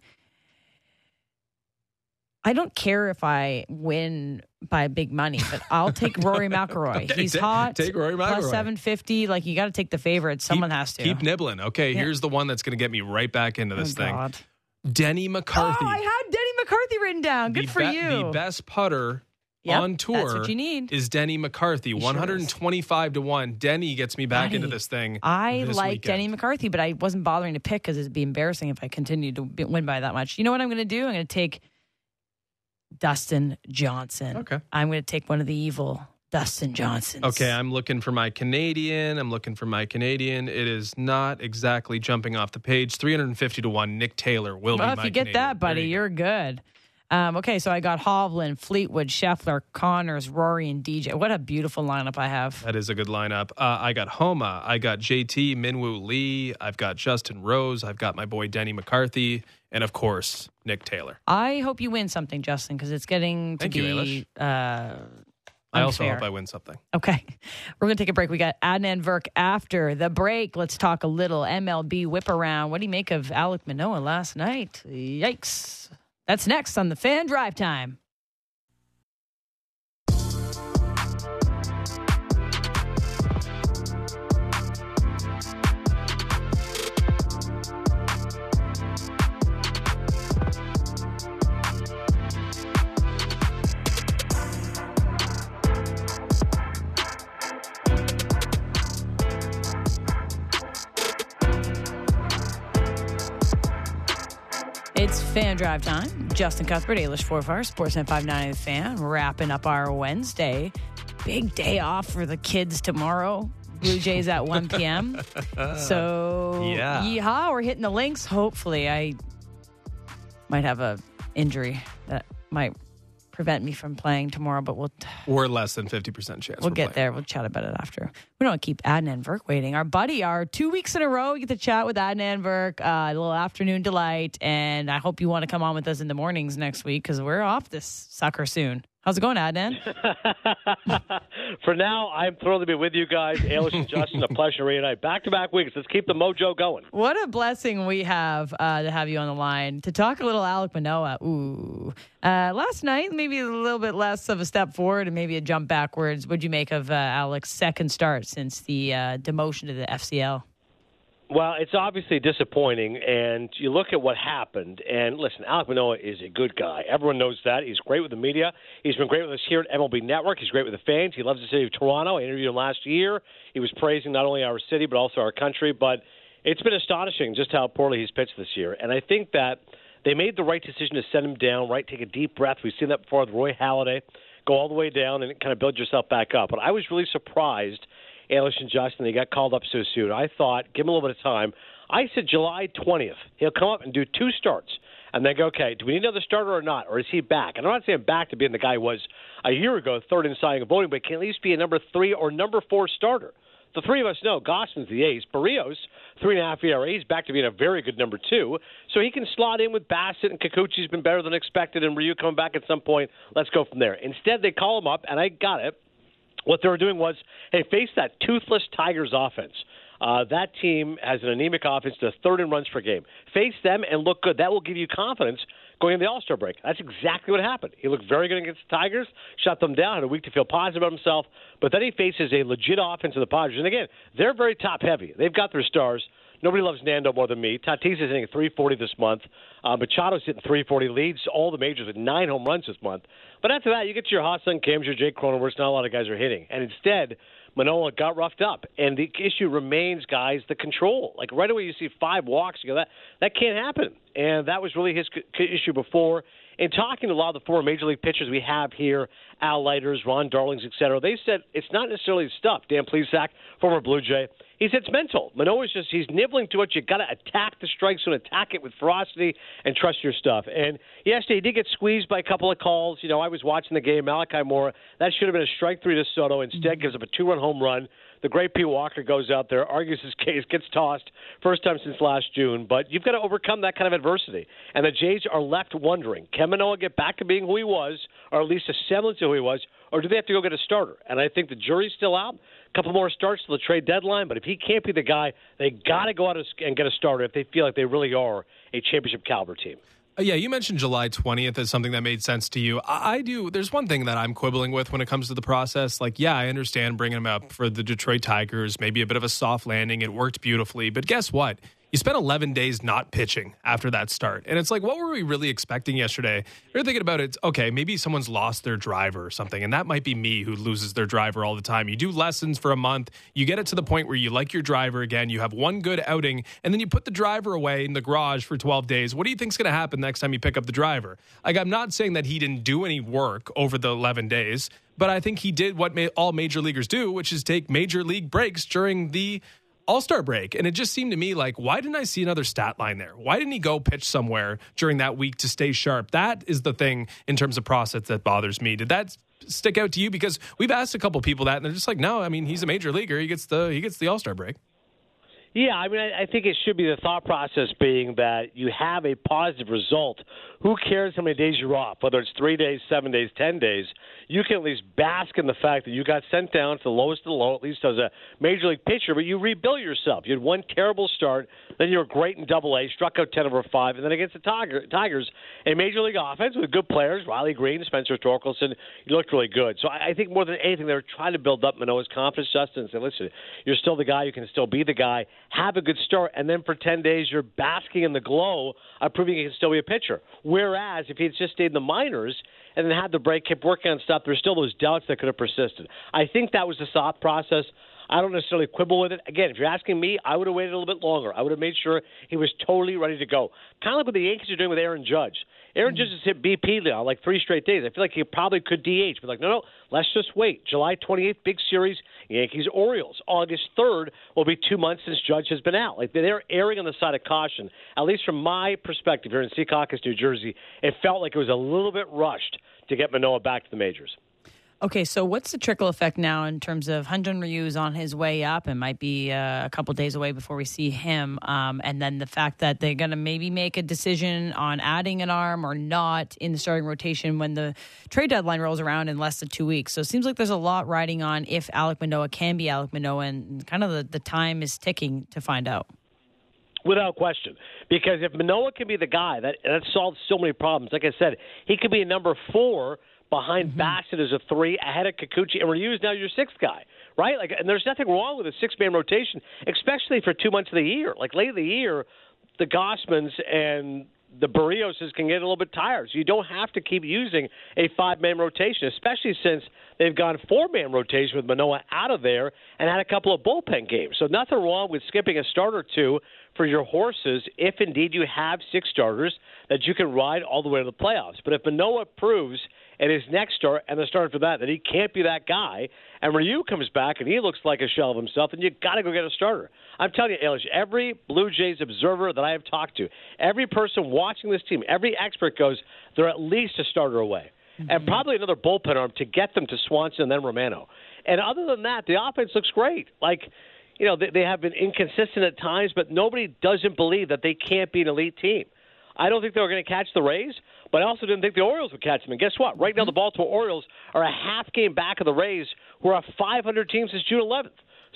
Speaker 1: I don't care if I win by big money, but I'll take Rory McIlroy.
Speaker 13: Okay,
Speaker 1: He's
Speaker 13: ta-
Speaker 1: hot.
Speaker 13: take Rory
Speaker 1: Plus
Speaker 13: McIlroy.
Speaker 1: seven fifty. Like you got to take the favorite. Someone has to.
Speaker 13: Keep nibbling. Okay,
Speaker 1: Yeah.
Speaker 13: here's the one that's going to get me right back into this
Speaker 1: Oh,
Speaker 13: thing.
Speaker 1: God.
Speaker 13: Denny McCarthy.
Speaker 1: Oh, I had Denny McCarthy written down. Good
Speaker 13: the
Speaker 1: for
Speaker 13: be-
Speaker 1: you.
Speaker 13: The best putter
Speaker 1: Yep,
Speaker 13: on tour
Speaker 1: that's what you need.
Speaker 13: is Denny McCarthy.
Speaker 1: sure is.
Speaker 13: 125 to 1. Denny gets me back into this thing.
Speaker 1: I
Speaker 13: this
Speaker 1: like
Speaker 13: weekend.
Speaker 1: Denny McCarthy, but I wasn't bothering to pick because it'd be embarrassing if I continued to win by that much. You know what I'm going to do? I'm going to take Dustin Johnson.
Speaker 13: Okay.
Speaker 1: I'm going to take one of the evil Dustin Johnson.
Speaker 13: Okay, I'm looking for my Canadian. I'm looking for my Canadian. It is not exactly jumping off the page. 350 to 1. Nick Taylor will
Speaker 1: Well,
Speaker 13: be
Speaker 1: if you get
Speaker 13: Canadian.
Speaker 1: that, buddy,
Speaker 13: There
Speaker 1: you're good. Um, okay, so I got Hovland, Fleetwood, Scheffler, Conners, Rory, and DJ. What a beautiful lineup I have.
Speaker 13: That is a good lineup. Uh, I got Homa. I got JT Minwoo Lee. I've got Justin Rose. I've got my boy Denny McCarthy. And of course, Nick Taylor.
Speaker 1: I hope you win something, Justin, because it's getting to
Speaker 13: Thank you,
Speaker 1: be uh,
Speaker 13: I also hope I win something.
Speaker 1: Okay. We're going to take a break. We got Adnan Virk after the break. Let's talk a little MLB whip around. What do you make of Alek Manoah last night? Yikes. That's next on the fan drive time. It's fan drive time. Justin Cuthbert, Ailish Forfar, Sportsnet 590 The Fan, wrapping up our Wednesday. Big day off for the kids tomorrow. Blue Jays at 1 p.m. So,
Speaker 13: Yeah.
Speaker 1: yeehaw, we're hitting the links. Hopefully, I might have a injury that might prevent me from playing tomorrow, but we'll
Speaker 13: We're less than 50% chance.
Speaker 1: We'll get
Speaker 13: playing.
Speaker 1: there. We'll chat about it after. We don't keep Adnan Virk waiting. Our buddy, our two weeks in a row, we get to chat with Adnan Virk, uh, a little afternoon delight. And I hope you want to come on with us in the mornings next week because we're off this sucker soon. How's it going, Adnan?
Speaker 16: For now, I'm thrilled to be with you guys. Ailish and Justin, a pleasure to reunite. Back to back weeks. Let's keep the mojo going.
Speaker 1: What a blessing we have uh, to have you on the line to talk a little Alek Manoah. Ooh. Uh, last night, maybe a little bit less of a step forward and maybe a jump backwards. What'd you make of uh, Alek's second start since the uh, demotion to the FCL?
Speaker 16: Well, it's obviously disappointing, and you look at what happened. And listen, Alek Manoah is a good guy. Everyone knows that. He's great with the media. He's been great with us here at MLB Network. He's great with the fans. He loves the city of Toronto. I interviewed him last year. He was praising not only our city but also our country. But it's been astonishing just how poorly he's pitched this year. And I think that they made the right decision to send him down. Right, take a deep breath. We've seen that before with Roy Halladay. Go all the way down and kind of build yourself back up. But I was really surprised. Ailish and Justin, they got called up so soon. I thought, give him a little bit of time. I said July 20th. He'll come up and do two starts. And then go, okay, do we need another starter or not? Or is he back? And I'm not saying back to being the guy he was a year ago, third in Young voting, but can at least be a number three or number four starter. The three of us know Gausman's the ace. Berrios, three and a half ERA, he's back to being a very good number two. So he can slot in with Bassitt and Kikuchi's been better than expected, and Ryu coming back at some point. Let's go from there. Instead, they call him up, and I got it. What they were doing was, hey, face that toothless Tigers offense. Uh, that team has an anemic offense to third in runs per game. Face them and look good. That will give you confidence going into the All Star break. That's exactly what happened. He looked very good against the Tigers, shut them down, had a week to feel positive about himself. But then he faces a legit offense of the Padres. And again, they're very top heavy. They've got their stars. Nobody loves Nando more than me. Tatis is hitting 340 this month. Uh, Machado's hitting 340, leads all the majors with nine home runs this month. But after that, you get to your Ha-Seong Kims, your Jake Cronenworth. Not a lot of guys are hitting. And instead, Manoah got roughed up, and the issue remains, guys, the control. Like right away, you see five walks. You go, that that can't happen, and that was really his c- issue before. In talking to a lot of the former major league pitchers we have here, Al Leiters, Ron Darlings, et cetera, they said it's not necessarily stuff. Dan Plesac, former Blue Jay, he said it's mental. Manoah's just he's nibbling to it. You got to attack the strikes and attack it with ferocity and trust your stuff. And yesterday he did get squeezed by a couple of calls. You know, I was watching the game. Malachi Moore that should have been a strike three to Soto. Instead, gives up a two-run home run. The great Pete Walker goes out there, argues his case, gets tossed, first time since last June. But you've got to overcome that kind of adversity. And the Jays are left wondering: Can Manoah get back to being who he was, or at least a semblance of who he was, or do they have to go get a starter? And I think the jury's still out couple more starts to the trade deadline. But if he can't be the guy, they got to go out and get a starter if they feel like they really are a championship caliber team.
Speaker 13: Uh, yeah, you mentioned July 20th as something that made sense to you. I, I, do. There's one thing that I'm quibbling with when it comes to the process. Like, yeah, I understand bringing him up for the Detroit Tigers, maybe a bit of a soft landing. It worked beautifully. But guess what? You spent 11 days not pitching after that start. And it's like, what were we really expecting yesterday? You're thinking about it, okay, maybe someone's lost their driver or something. And that might be me who loses their driver all the time. You do lessons for a month, you get it to the point where you like your driver again, you have one good outing, and then you put the driver away in the garage for 12 days. What do you think's going to happen next time you pick up the driver? Like, I'm not saying that he didn't do any work over the 11 days, but I think he did what all major leaguers do, which is take major league breaks during the all Star break. And it just seemed to me like, why didn't I see another stat line there? Why didn't he go pitch somewhere during that week to stay sharp? That is the thing in terms of process that bothers me. Did that stick out to you? Because we've asked a couple people that, and they're just like, no, I mean, he's a major leaguer. He gets the he gets the All Star break.
Speaker 16: Yeah, I mean, I, I think it should be the thought process being that you have a positive result. Who cares how many days you're off, whether it's three days, seven days, ten days? You can at least bask in the fact that you got sent down to the lowest of the low, at least as a major league pitcher, but you rebuilt yourself. You had one terrible start, then you were great in Double A, struck out ten over five, and then against the Tiger, Tigers, a major league offense with good players, Riley Greene, Spencer Torkelson, you looked really good. So I, I think more than anything, they were trying to build up Manoah's confidence, Justin, and say, listen, you're still the guy. You can still be the guy have a good start, and then for 10 days you're basking in the glow of proving he can still be a pitcher. Whereas if he had just stayed in the minors and then had the break, kept working on stuff, there's still those doubts that could have persisted. I think that was the thought process. I don't necessarily quibble with it. Again, if you're asking me, I would have waited a little bit longer. I would have made sure he was totally ready to go. Kind of like what the Yankees are doing with Aaron Judge. Aaron Judge has hit BP now like three straight days. I feel like he probably could DH, but like, no, no, let's just wait. July 28th, big series, Yankees Orioles. August 3rd will be two months since Judge has been out. Like they're erring on the side of caution. At least from my perspective here in Secaucus, New Jersey, it felt like it was a little bit rushed to get Manoah back to the majors.
Speaker 1: Okay, so what's the trickle effect now in terms of Hyun-Jin Ryu's on his way up and might be uh, a couple days away before we see him, um, and then the fact that they're going to maybe make a decision on adding an arm or not in the starting rotation when the trade deadline rolls around in less than two weeks. So it seems like there's a lot riding on if Alek Manoah can be Alek Manoah, and kind of the, the time is ticking to find out.
Speaker 16: Without question, because if Manoah can be the guy, that that solves so many problems. Like I said, he could be a number four behind mm-hmm. Bassitt as a three, ahead of Kikuchi, and Ryu is now your sixth guy, right? Like, and there's nothing wrong with a six-man rotation, especially for two months of the year. Like late in the year, the Gausmans and the Berrioses can get a little bit tired. So you don't have to keep using a five-man rotation, especially since they've gone four-man rotation with Manoah out of there and had a couple of bullpen games. So nothing wrong with skipping a start or two for your horses if indeed you have six starters that you can ride all the way to the playoffs. But if Manoah proves – and his next start and the start for that that he can't be that guy. And Ryu comes back and he looks like a shell of himself, and you got to go get a starter. I'm telling you, Ailish, every Blue Jays observer that I have talked to, every person watching this team, every expert goes, they're at least a starter away. Mm-hmm. And probably another bullpen arm to get them to Swanson and then Romano. And other than that, the offense looks great. Like, you know, they, they have been inconsistent at times, but nobody doesn't believe that they can't be an elite team. I don't think they were going to catch the Rays, but I also didn't think the Orioles would catch them. And guess what? Right now, the Baltimore Orioles are a half game back of the Rays, who are a 500 team since June 11th.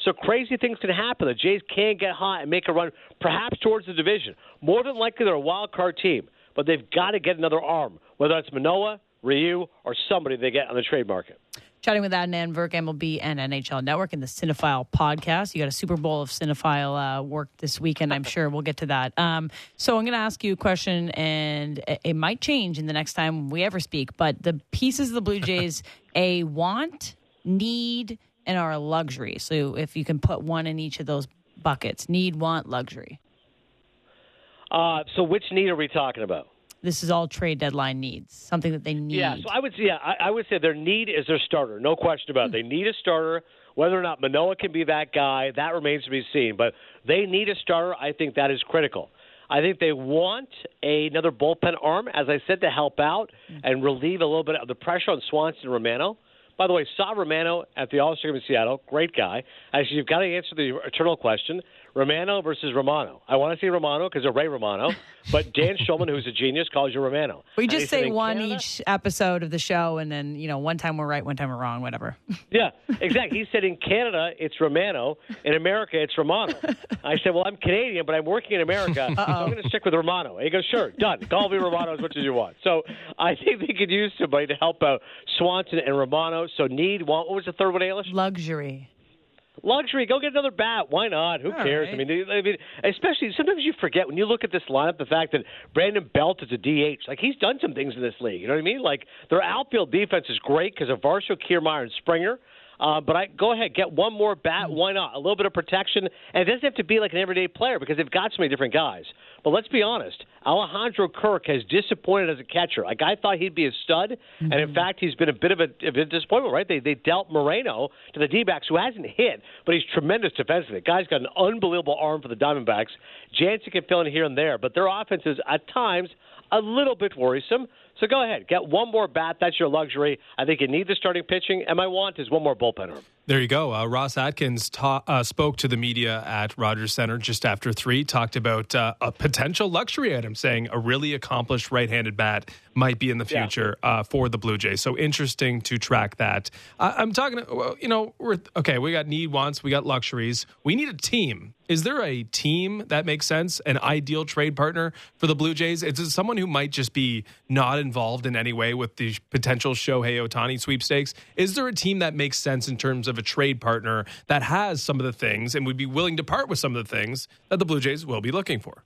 Speaker 16: So crazy things can happen. The Jays can get hot and make a run, perhaps towards the division. More than likely, they're a wild card team, but they've got to get another arm, whether it's Manoah, Ryu, or somebody they get on the trade market.
Speaker 1: Chatting with Adnan Virk, MLB and NHL Network in the Cinephile podcast. You got a Super Bowl of Cinephile uh, work this weekend. I'm sure we'll get to that. Um, so I'm going to ask you a question, and it might change in the next time we ever speak. But the pieces of the Blue Jays, a want, need, and are a luxury. So if you can put one in each of those buckets, need, want, luxury.
Speaker 16: Uh, so which need are we talking about?
Speaker 1: This is all trade deadline needs, something that they need.
Speaker 16: Yeah, so I would say, yeah, I, I would say their need is their starter, no question about it. They need a starter. Whether or not Manoah can be that guy, that remains to be seen. But they need a starter. I think that is critical. I think they want another bullpen arm, as I said, to help out mm. and relieve a little bit of the pressure on Swanson and Romano. By the way, saw Romano at the All Star game in Seattle. Great guy. Actually, you've got to answer the eternal question. Romano versus Romano. I want to see Romano because of Ray Romano, but Dan Shulman, who's a genius, calls you Romano.
Speaker 1: We just say one Canada, each episode of the show, and then you know, one time we're right, one time we're wrong, whatever.
Speaker 16: Yeah, exactly. He said in Canada it's Romano, in America it's Romano. I said, well, I'm Canadian, but I'm working in America, so I'm going to stick with Romano. he goes, sure, done. Call me Romano as much as you want. So I think they could use somebody to help out Swanson and Romano. So need what was the third one, Alice?
Speaker 1: Luxury
Speaker 16: luxury. Go get another bat. Why not? Who All cares? Right. I mean, I mean, especially sometimes you forget when you look at this lineup the fact that Brandon Belt is a DH. Like he's done some things in this league. You know what I mean? Like their outfield defense is great because of Varsho, Kiermaier, and Springer. Uh, but I go ahead, get one more bat. Why not? A little bit of protection, and it doesn't have to be like an everyday player because they've got so many different guys. But let's be honest, Alejandro Kirk has disappointed as a catcher. Like I thought he'd be a stud, mm-hmm. and in mm-hmm. fact, he's been a bit of a, of a disappointment. Right? They they dealt Moreno to the D-backs, who hasn't hit, but he's tremendous defensively. The guy's got an unbelievable arm for the Diamondbacks. Jansen can fill in here and there, but their offense is at times a little bit worrisome. So go ahead, get one more bat. That's your luxury. I think you need the starting pitching, and my want is one more bullpen arm.
Speaker 13: There you go. Uh, Ross Atkins ta- uh, spoke to the media at Rogers Center just after three, talked about uh, a potential luxury item, saying a really accomplished right handed bat might be in the future yeah. Uh, for the Blue Jays. So interesting to track that. I'm talking, well, you know, we're okay, we got need, wants, we got luxuries. We need a team. Is there a team that makes sense, an ideal trade partner for the Blue Jays? Is it someone who might just be not involved in any way with the potential Shohei Ohtani sweepstakes? Is there a team that makes sense in terms of a trade partner that has some of the things and would be willing to part with some of the things that the Blue Jays will be looking for.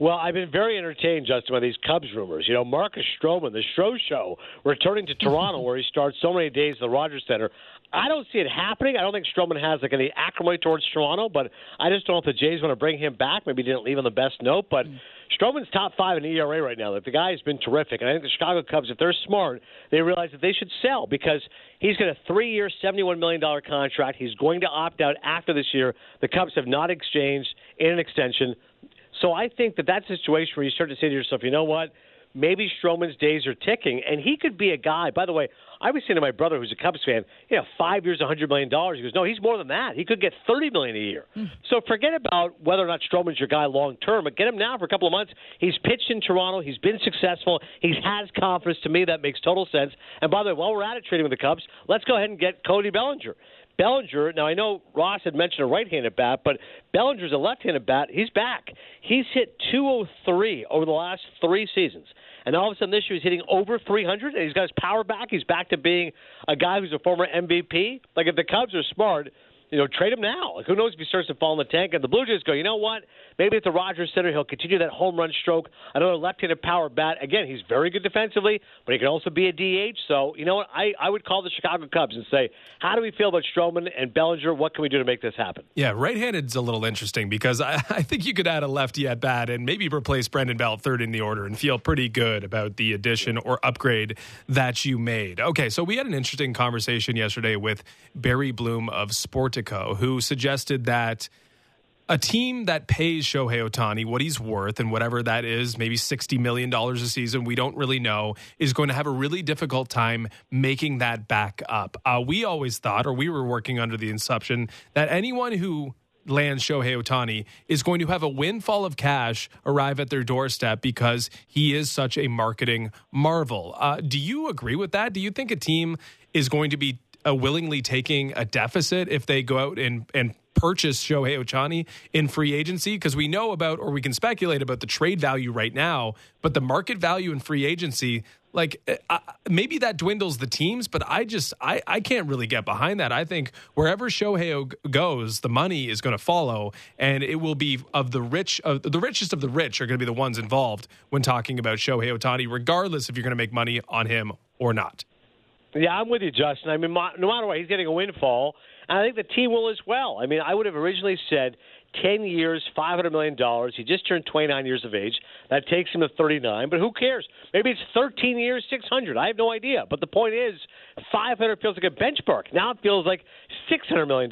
Speaker 16: Well, I've been very entertained, Justin, by these Cubs rumors. You know, Marcus Stroman, the Stro Show, returning to Toronto, where he starts so many days at the Rogers Center. I don't see it happening. I don't think Stroman has like any acrimony towards Toronto, but I just don't know if the Jays want to bring him back. Maybe he didn't leave on the best note, but. Mm Stroman's top five in ERA right now. Like the guy has been terrific, and I think the Chicago Cubs, if they're smart, they realize that they should sell because he's got a three-year, seventy-one million dollar contract. He's going to opt out after this year. The Cubs have not exchanged in an extension, so I think that that's a situation where you start to say to yourself, you know what? Maybe Stroman's days are ticking, and he could be a guy. By the way, I was saying to my brother, who's a Cubs fan, you know, five years, a hundred million dollars. He goes, no, he's more than that. He could get thirty million a year. Mm. So forget about whether or not Stroman's your guy long term, but get him now for a couple of months. He's pitched in Toronto. He's been successful. He has confidence. To me, that makes total sense. And by the way, while we're at it trading with the Cubs, let's go ahead and get Cody Bellinger. Bellinger, now I know Ross had mentioned a right handed bat, but Bellinger's a left handed bat. He's back. He's hit 203 over the last three seasons. And all of a sudden this year he's hitting over 300 and he's got his power back. He's back to being a guy who's a former MVP. Like if the Cubs are smart, you know, trade him now. Like, who knows if he starts to fall in the tank? And the Blue Jays go, you know what? Maybe at the Rogers Center, he'll continue that home run stroke. Another left-handed power bat. Again, he's very good defensively, but he can also be a DH. So, you know what? I, I would call the Chicago Cubs and say, how do we feel about Stroman and Bellinger? What can we do to make this happen?
Speaker 13: Yeah, right-handed's a little interesting because I, I think you could add a lefty at bat and maybe replace Brandon Belt third in the order and feel pretty good about the addition or upgrade that you made. Okay, so we had an interesting conversation yesterday with Barry Bloom of Sportico, who suggested that – a team that pays Shohei Ohtani what he's worth and whatever that is, maybe $60 million a season, we don't really know, is going to have a really difficult time making that back up. Uh, we always thought, or we were working under the assumption, that anyone who lands Shohei Ohtani is going to have a windfall of cash arrive at their doorstep because he is such a marketing marvel. Uh, do you agree with that? Do you think a team is going to be uh, willingly taking a deficit if they go out and, and purchase Shohei Ohtani in free agency? Because we know about, or we can speculate about the trade value right now, but the market value in free agency, like uh, maybe that dwindles the teams, but I just I, I can't really get behind that. I think wherever Shohei goes, the money is going to follow, and it will be of the rich of the richest of the rich are going to be the ones involved when talking about Shohei Ohtani, regardless if you're going to make money on him or not.
Speaker 16: Yeah, I'm with you, Justin. I mean, no matter what, he's getting a windfall. And I think the team will as well. I mean, I would have originally said 10 years, $500 million. He just turned 29 years of age. That takes him to 39, but who cares? Maybe it's 13 years, 600. I have no idea. But the point is, 500 feels like a benchmark. Now it feels like $600 million.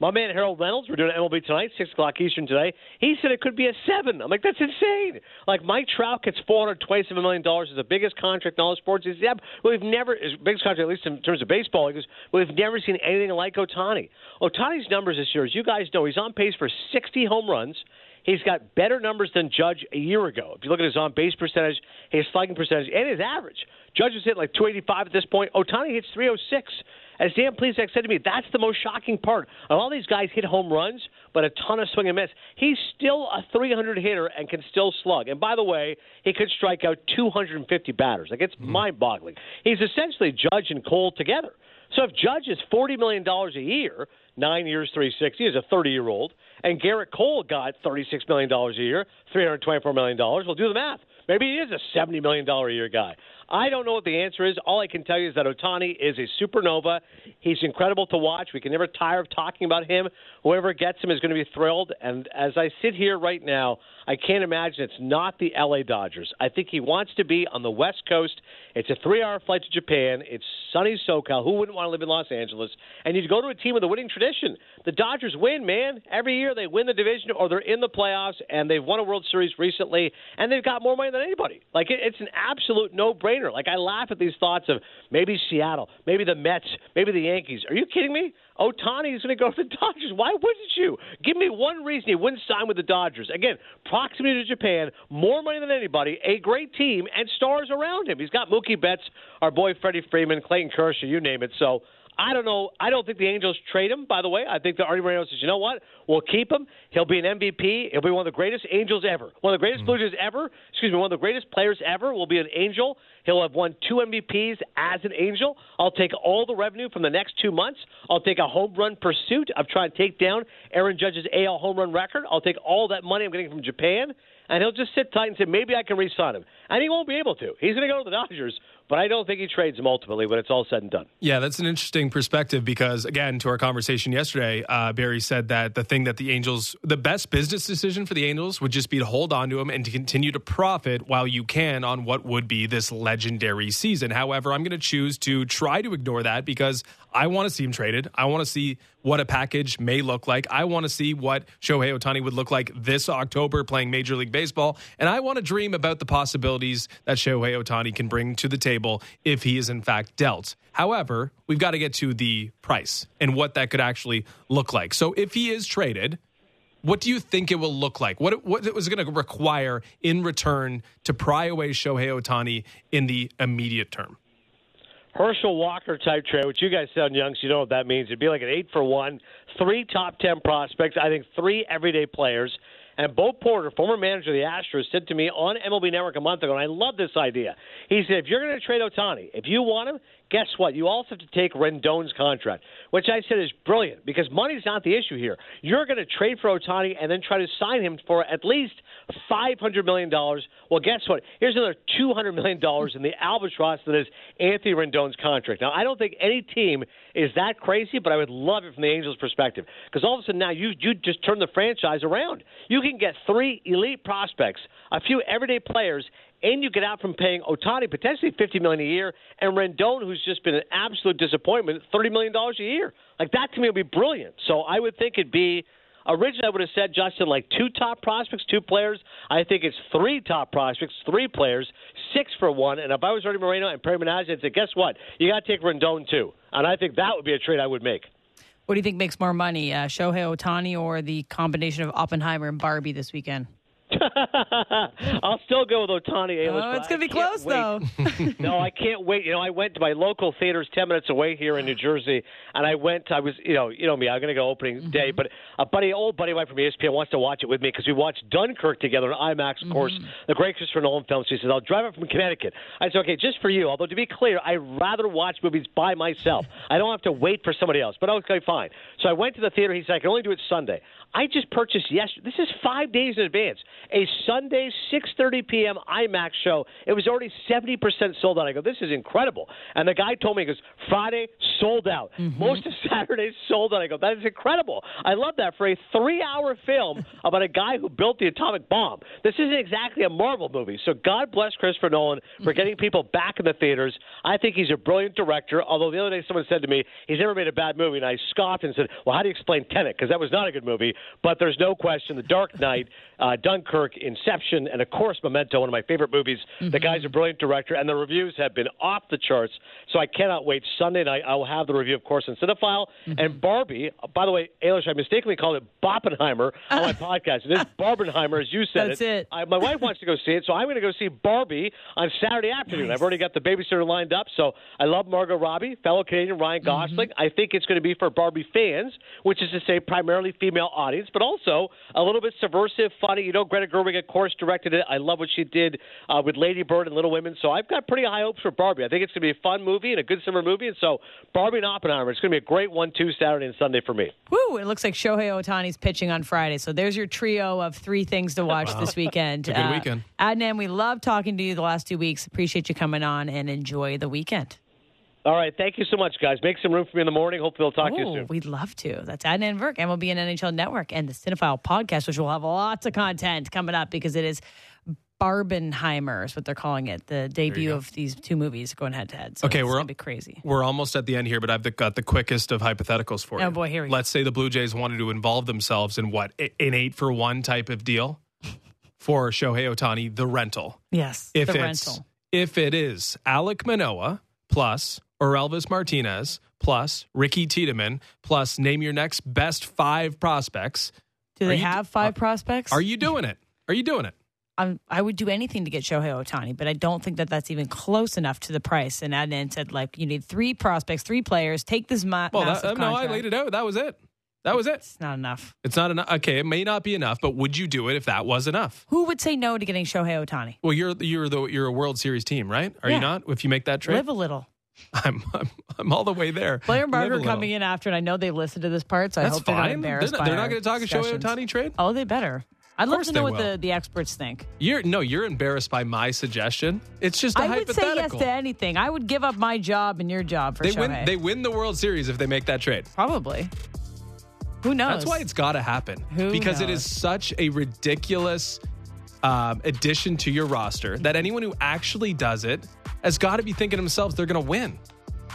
Speaker 16: My man Harold Reynolds, we're doing MLB tonight, 6 o'clock Eastern today. He said it could be a 7. I'm like, that's insane. Like, Mike Trout gets $427 million. Is the biggest contract in all sports. He says, yeah, we've never, biggest contract, at least in terms of baseball, he goes, we've never seen anything like Ohtani. Ohtani's numbers this year, as you guys know, he's on pace for 60 home runs. He's got better numbers than Judge a year ago. If you look at his on base percentage, his slugging percentage, and his average. Judge is hit like 285 at this point. Ohtani hits 306. As Dan Plesac said to me, that's the most shocking part. Of all these guys hit home runs, but a ton of swing and miss. He's still a 300 hitter and can still slug. And by the way, he could strike out 250 batters. Like it's mm-hmm. mind-boggling. He's essentially Judge and Cole together. So if Judge is $40 million a year, nine years, 360, is a 30 year old, and Gerrit Cole got $36 million a year, $324 million, well, do the math. Maybe he is a $70 million a year guy. I don't know what the answer is. All I can tell you is that Ohtani is a supernova. He's incredible to watch. We can never tire of talking about him. Whoever gets him is going to be thrilled. And as I sit here right now, I can't imagine it's not the LA Dodgers. I think he wants to be on the West Coast. It's a three hour flight to Japan. It's sunny SoCal. Who wouldn't want to live in Los Angeles? And you go to a team with a winning tradition. The Dodgers win, man. Every year they win the division or they're in the playoffs and they've won a World Series recently and they've got more money than anybody. Like, it's an absolute no brainer. Like, I laugh at these thoughts of maybe Seattle, maybe the Mets, maybe the Yankees. Are you kidding me? Ohtani is going to go to the Dodgers. Why wouldn't you? Give me one reason he wouldn't sign with the Dodgers. Again, proximity to Japan, more money than anybody, a great team, and stars around him. He's got Mookie Betts, our boy Freddie Freeman, Clayton Kershaw, you name it. So I don't know. I don't think the Angels trade him. By the way, I think that Artie Moreno says, you know what? We'll keep him. He'll be an MVP. He'll be one of the greatest Angels ever. One of the greatest mm-hmm. Blue Jays ever. Excuse me. One of the greatest players ever will be an Angel. He'll have won two MVPs as an Angel. I'll take all the revenue from the next two months. I'll take a home run pursuit of trying to take down Aaron Judge's AL home run record. I'll take all that money I'm getting from Japan and he'll just sit tight and say, maybe I can re-sign him. And he won't be able to. He's going to go to the Dodgers, but I don't think he trades him ultimately when it's all said and done.
Speaker 13: Yeah, that's an interesting perspective because, again, to our conversation yesterday, uh, Barry said that the thing that the Angels, the best business decision for the Angels would just be to hold on to him and to continue to profit while you can on what would be this legendary season. However, I'm going to choose to try to ignore that because I want to see him traded. I want to see what a package may look like. I want to see what Shohei Ohtani would look like this October playing Major League Baseball. And I want to dream about the possibilities that Shohei Ohtani can bring to the table if he is in fact dealt. However, we've got to get to the price and what that could actually look like. So if he is traded, what do you think it will look like? What what it was going to require in return to pry away Shohei Ohtani in the immediate term?
Speaker 16: Herschel Walker type trade, which you guys sound young, so you know what that means. It'd be like an eight for one, three top ten prospects, I think three everyday players. And Bo Porter, former manager of the Astros, said to me on MLB Network a month ago, and I love this idea. He said, if you're going to trade Ohtani, if you want him, guess what? You also have to take Rendon's contract, which I said is brilliant because money's not the issue here. You're going to trade for Ohtani and then try to sign him for at least $500 million. Well, guess what? Here's another $200 million in the albatross that is Anthony Rendon's contract. Now, I don't think any team is that crazy, but I would love it from the Angels' perspective because all of a sudden now you, you just turn the franchise around. You can get three elite prospects, a few everyday players, and you get out from paying Ohtani potentially fifty million a year, and Rendon, who's just been an absolute disappointment, thirty million dollars a year. Like that to me would be brilliant. So I would think it'd be. Originally, I would have said Justin like two top prospects, two players. I think it's three top prospects, three players, six for one. And if I was Artie Moreno and Perry Minasian, I'd say, guess what? You got to take Rendon too. And I think that would be a trade I would make.
Speaker 1: What do you think makes more money, uh, Shohei Ohtani or the combination of Oppenheimer and Barbie this weekend?
Speaker 16: I'll still go with Ohtani.
Speaker 1: Oh, it's going to be close, though.
Speaker 16: no, I can't wait. You know, I went to my local theaters ten minutes away here in New Jersey, and I went. I was, you know, you know me. I'm going to go opening mm-hmm. day, but a buddy, old buddy of mine from ESPN, wants to watch it with me because we watched Dunkirk together on IMAX, of mm-hmm. course, the great Christopher Nolan film. So he says, "I'll drive up from Connecticut." I said, "Okay, just for you." Although to be clear, I rather watch movies by myself. I don't have to wait for somebody else. But okay, fine. So I went to the theater. He said, "I can only do it Sunday." I just purchased yesterday. This is five days in advance. A Sunday 6:30 p.m. IMAX show. It was already 70% sold out. I go, this is incredible. And the guy told me, he goes, Friday sold out. Mm-hmm. Most of Saturday sold out. I go, that is incredible. I love that for a three-hour film about a guy who built the atomic bomb. This isn't exactly a Marvel movie. So God bless Christopher Nolan for mm-hmm. getting people back in the theaters. I think he's a brilliant director. Although the other day someone said to me he's never made a bad movie, and I scoffed and said, well, how do you explain Tenet? Because that was not a good movie. But there's no question, The Dark Knight, uh, Dunkirk, Inception, and of course Memento, one of my favorite movies. Mm-hmm. The guy's a brilliant director, and the reviews have been off the charts. So I cannot wait. Sunday night, I will have the review, of course, on Cinephile. Mm-hmm. And Barbie, by the way, Ailish, I mistakenly called it Boppenheimer on my podcast. It is Barbenheimer, as you said
Speaker 1: That's
Speaker 16: it.
Speaker 1: it.
Speaker 16: I, my wife wants to go see it, so I'm going to go see Barbie on Saturday afternoon. Nice. I've already got the babysitter lined up. So I love Margot Robbie, fellow Canadian Ryan mm-hmm. Gosling. Mm-hmm. I think it's going to be for Barbie fans, which is to say primarily female audience, but also a little bit subversive, funny. You know, Greta Gerwig, of course, directed it. I love what she did uh, with Lady Bird and Little Women. So I've got pretty high hopes for Barbie. I think it's going to be a fun movie and a good summer movie. And so Barbie and Oppenheimer, it's going to be a great one-two Saturday and Sunday for me.
Speaker 1: Woo! It looks like Shohei Ohtani's pitching on Friday. So there's your trio of three things to watch wow. this weekend.
Speaker 13: good uh, weekend.
Speaker 1: Adnan, we love talking to you the last two weeks. Appreciate you coming on and enjoy the weekend.
Speaker 16: All right. Thank you so much, guys. Make some room for me in the morning. Hopefully, we'll talk
Speaker 1: oh,
Speaker 16: to you soon.
Speaker 1: We'd love to. That's Adnan Virk, MLB and we'll be on NHL Network, and the Cinephile podcast, which will have lots of content coming up because it is Barbenheimer is what they're calling it. The debut of these two movies going head to head. So
Speaker 13: okay, we're
Speaker 1: gonna be crazy.
Speaker 13: We're almost at the end here, but I've got the quickest of hypotheticals for oh, you.
Speaker 1: Oh boy, here we
Speaker 13: Let's
Speaker 1: go.
Speaker 13: say the Blue Jays wanted to involve themselves in what an eight for one type of deal for Shohei Ohtani, the rental.
Speaker 1: Yes,
Speaker 13: if
Speaker 1: the
Speaker 13: it's
Speaker 1: rental.
Speaker 13: if it is Alek Manoah plus Orelvis Martinez plus Ricky Tiedemann plus name your next best five prospects.
Speaker 1: Do they have five prospects?
Speaker 13: Are you doing it? Are you doing it?
Speaker 1: I'm, i would do anything to get Shohei Ohtani, but I don't think that that's even close enough to the price. And Adnan said, like, you need three prospects, three players. Take this ma-
Speaker 13: well,
Speaker 1: massive
Speaker 13: that, No, I laid it out. That was it. That was it.
Speaker 1: It's not enough.
Speaker 13: It's not enough. Okay, it may not be enough, but would you do it if that was enough?
Speaker 1: Who would say no to getting Shohei Ohtani?
Speaker 13: Well, you're you're the you're a World Series team, right? Are
Speaker 1: Yeah.
Speaker 13: you not? If you make that trade,
Speaker 1: Live a little.
Speaker 13: I'm, I'm I'm all the way there.
Speaker 1: Blair Barker coming in after, and I know they listen to this part, so I
Speaker 13: That's
Speaker 1: hope they're not
Speaker 13: fine.
Speaker 1: embarrassed.
Speaker 13: They're not-
Speaker 1: by
Speaker 13: they're not
Speaker 1: our
Speaker 13: gonna talk a Shohei
Speaker 1: discussions.
Speaker 13: Ohtani trade?
Speaker 1: Oh, they better. I'd love
Speaker 13: course
Speaker 1: to know
Speaker 13: they
Speaker 1: what
Speaker 13: will.
Speaker 1: the, the experts think.
Speaker 13: You're no, you're embarrassed by my suggestion. It's just a
Speaker 1: I would say yes
Speaker 13: hypothetical.
Speaker 1: to anything. I would give up my job and your job for
Speaker 13: they
Speaker 1: Shohei.
Speaker 13: win. They win the World Series if they make that trade.
Speaker 1: Probably. Who knows?
Speaker 13: That's why it's got to happen.
Speaker 1: Who
Speaker 13: because it
Speaker 1: knows?
Speaker 13: is such a ridiculous um, addition to your roster that anyone who actually does it has got to be thinking to themselves they're going to win.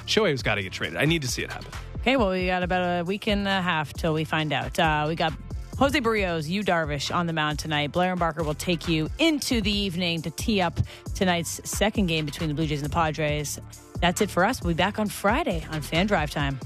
Speaker 13: Shohei's got to get traded. I need to see it happen.
Speaker 1: Okay, well, we got about a week and a half till we find out. Uh, we got Jose Berrios, Yu Darvish on the mound tonight. Blair and Barker will take you into the evening to tee up tonight's second game between the Blue Jays and the Padres. That's it for us. We'll be back on Friday on Fan Drive Time.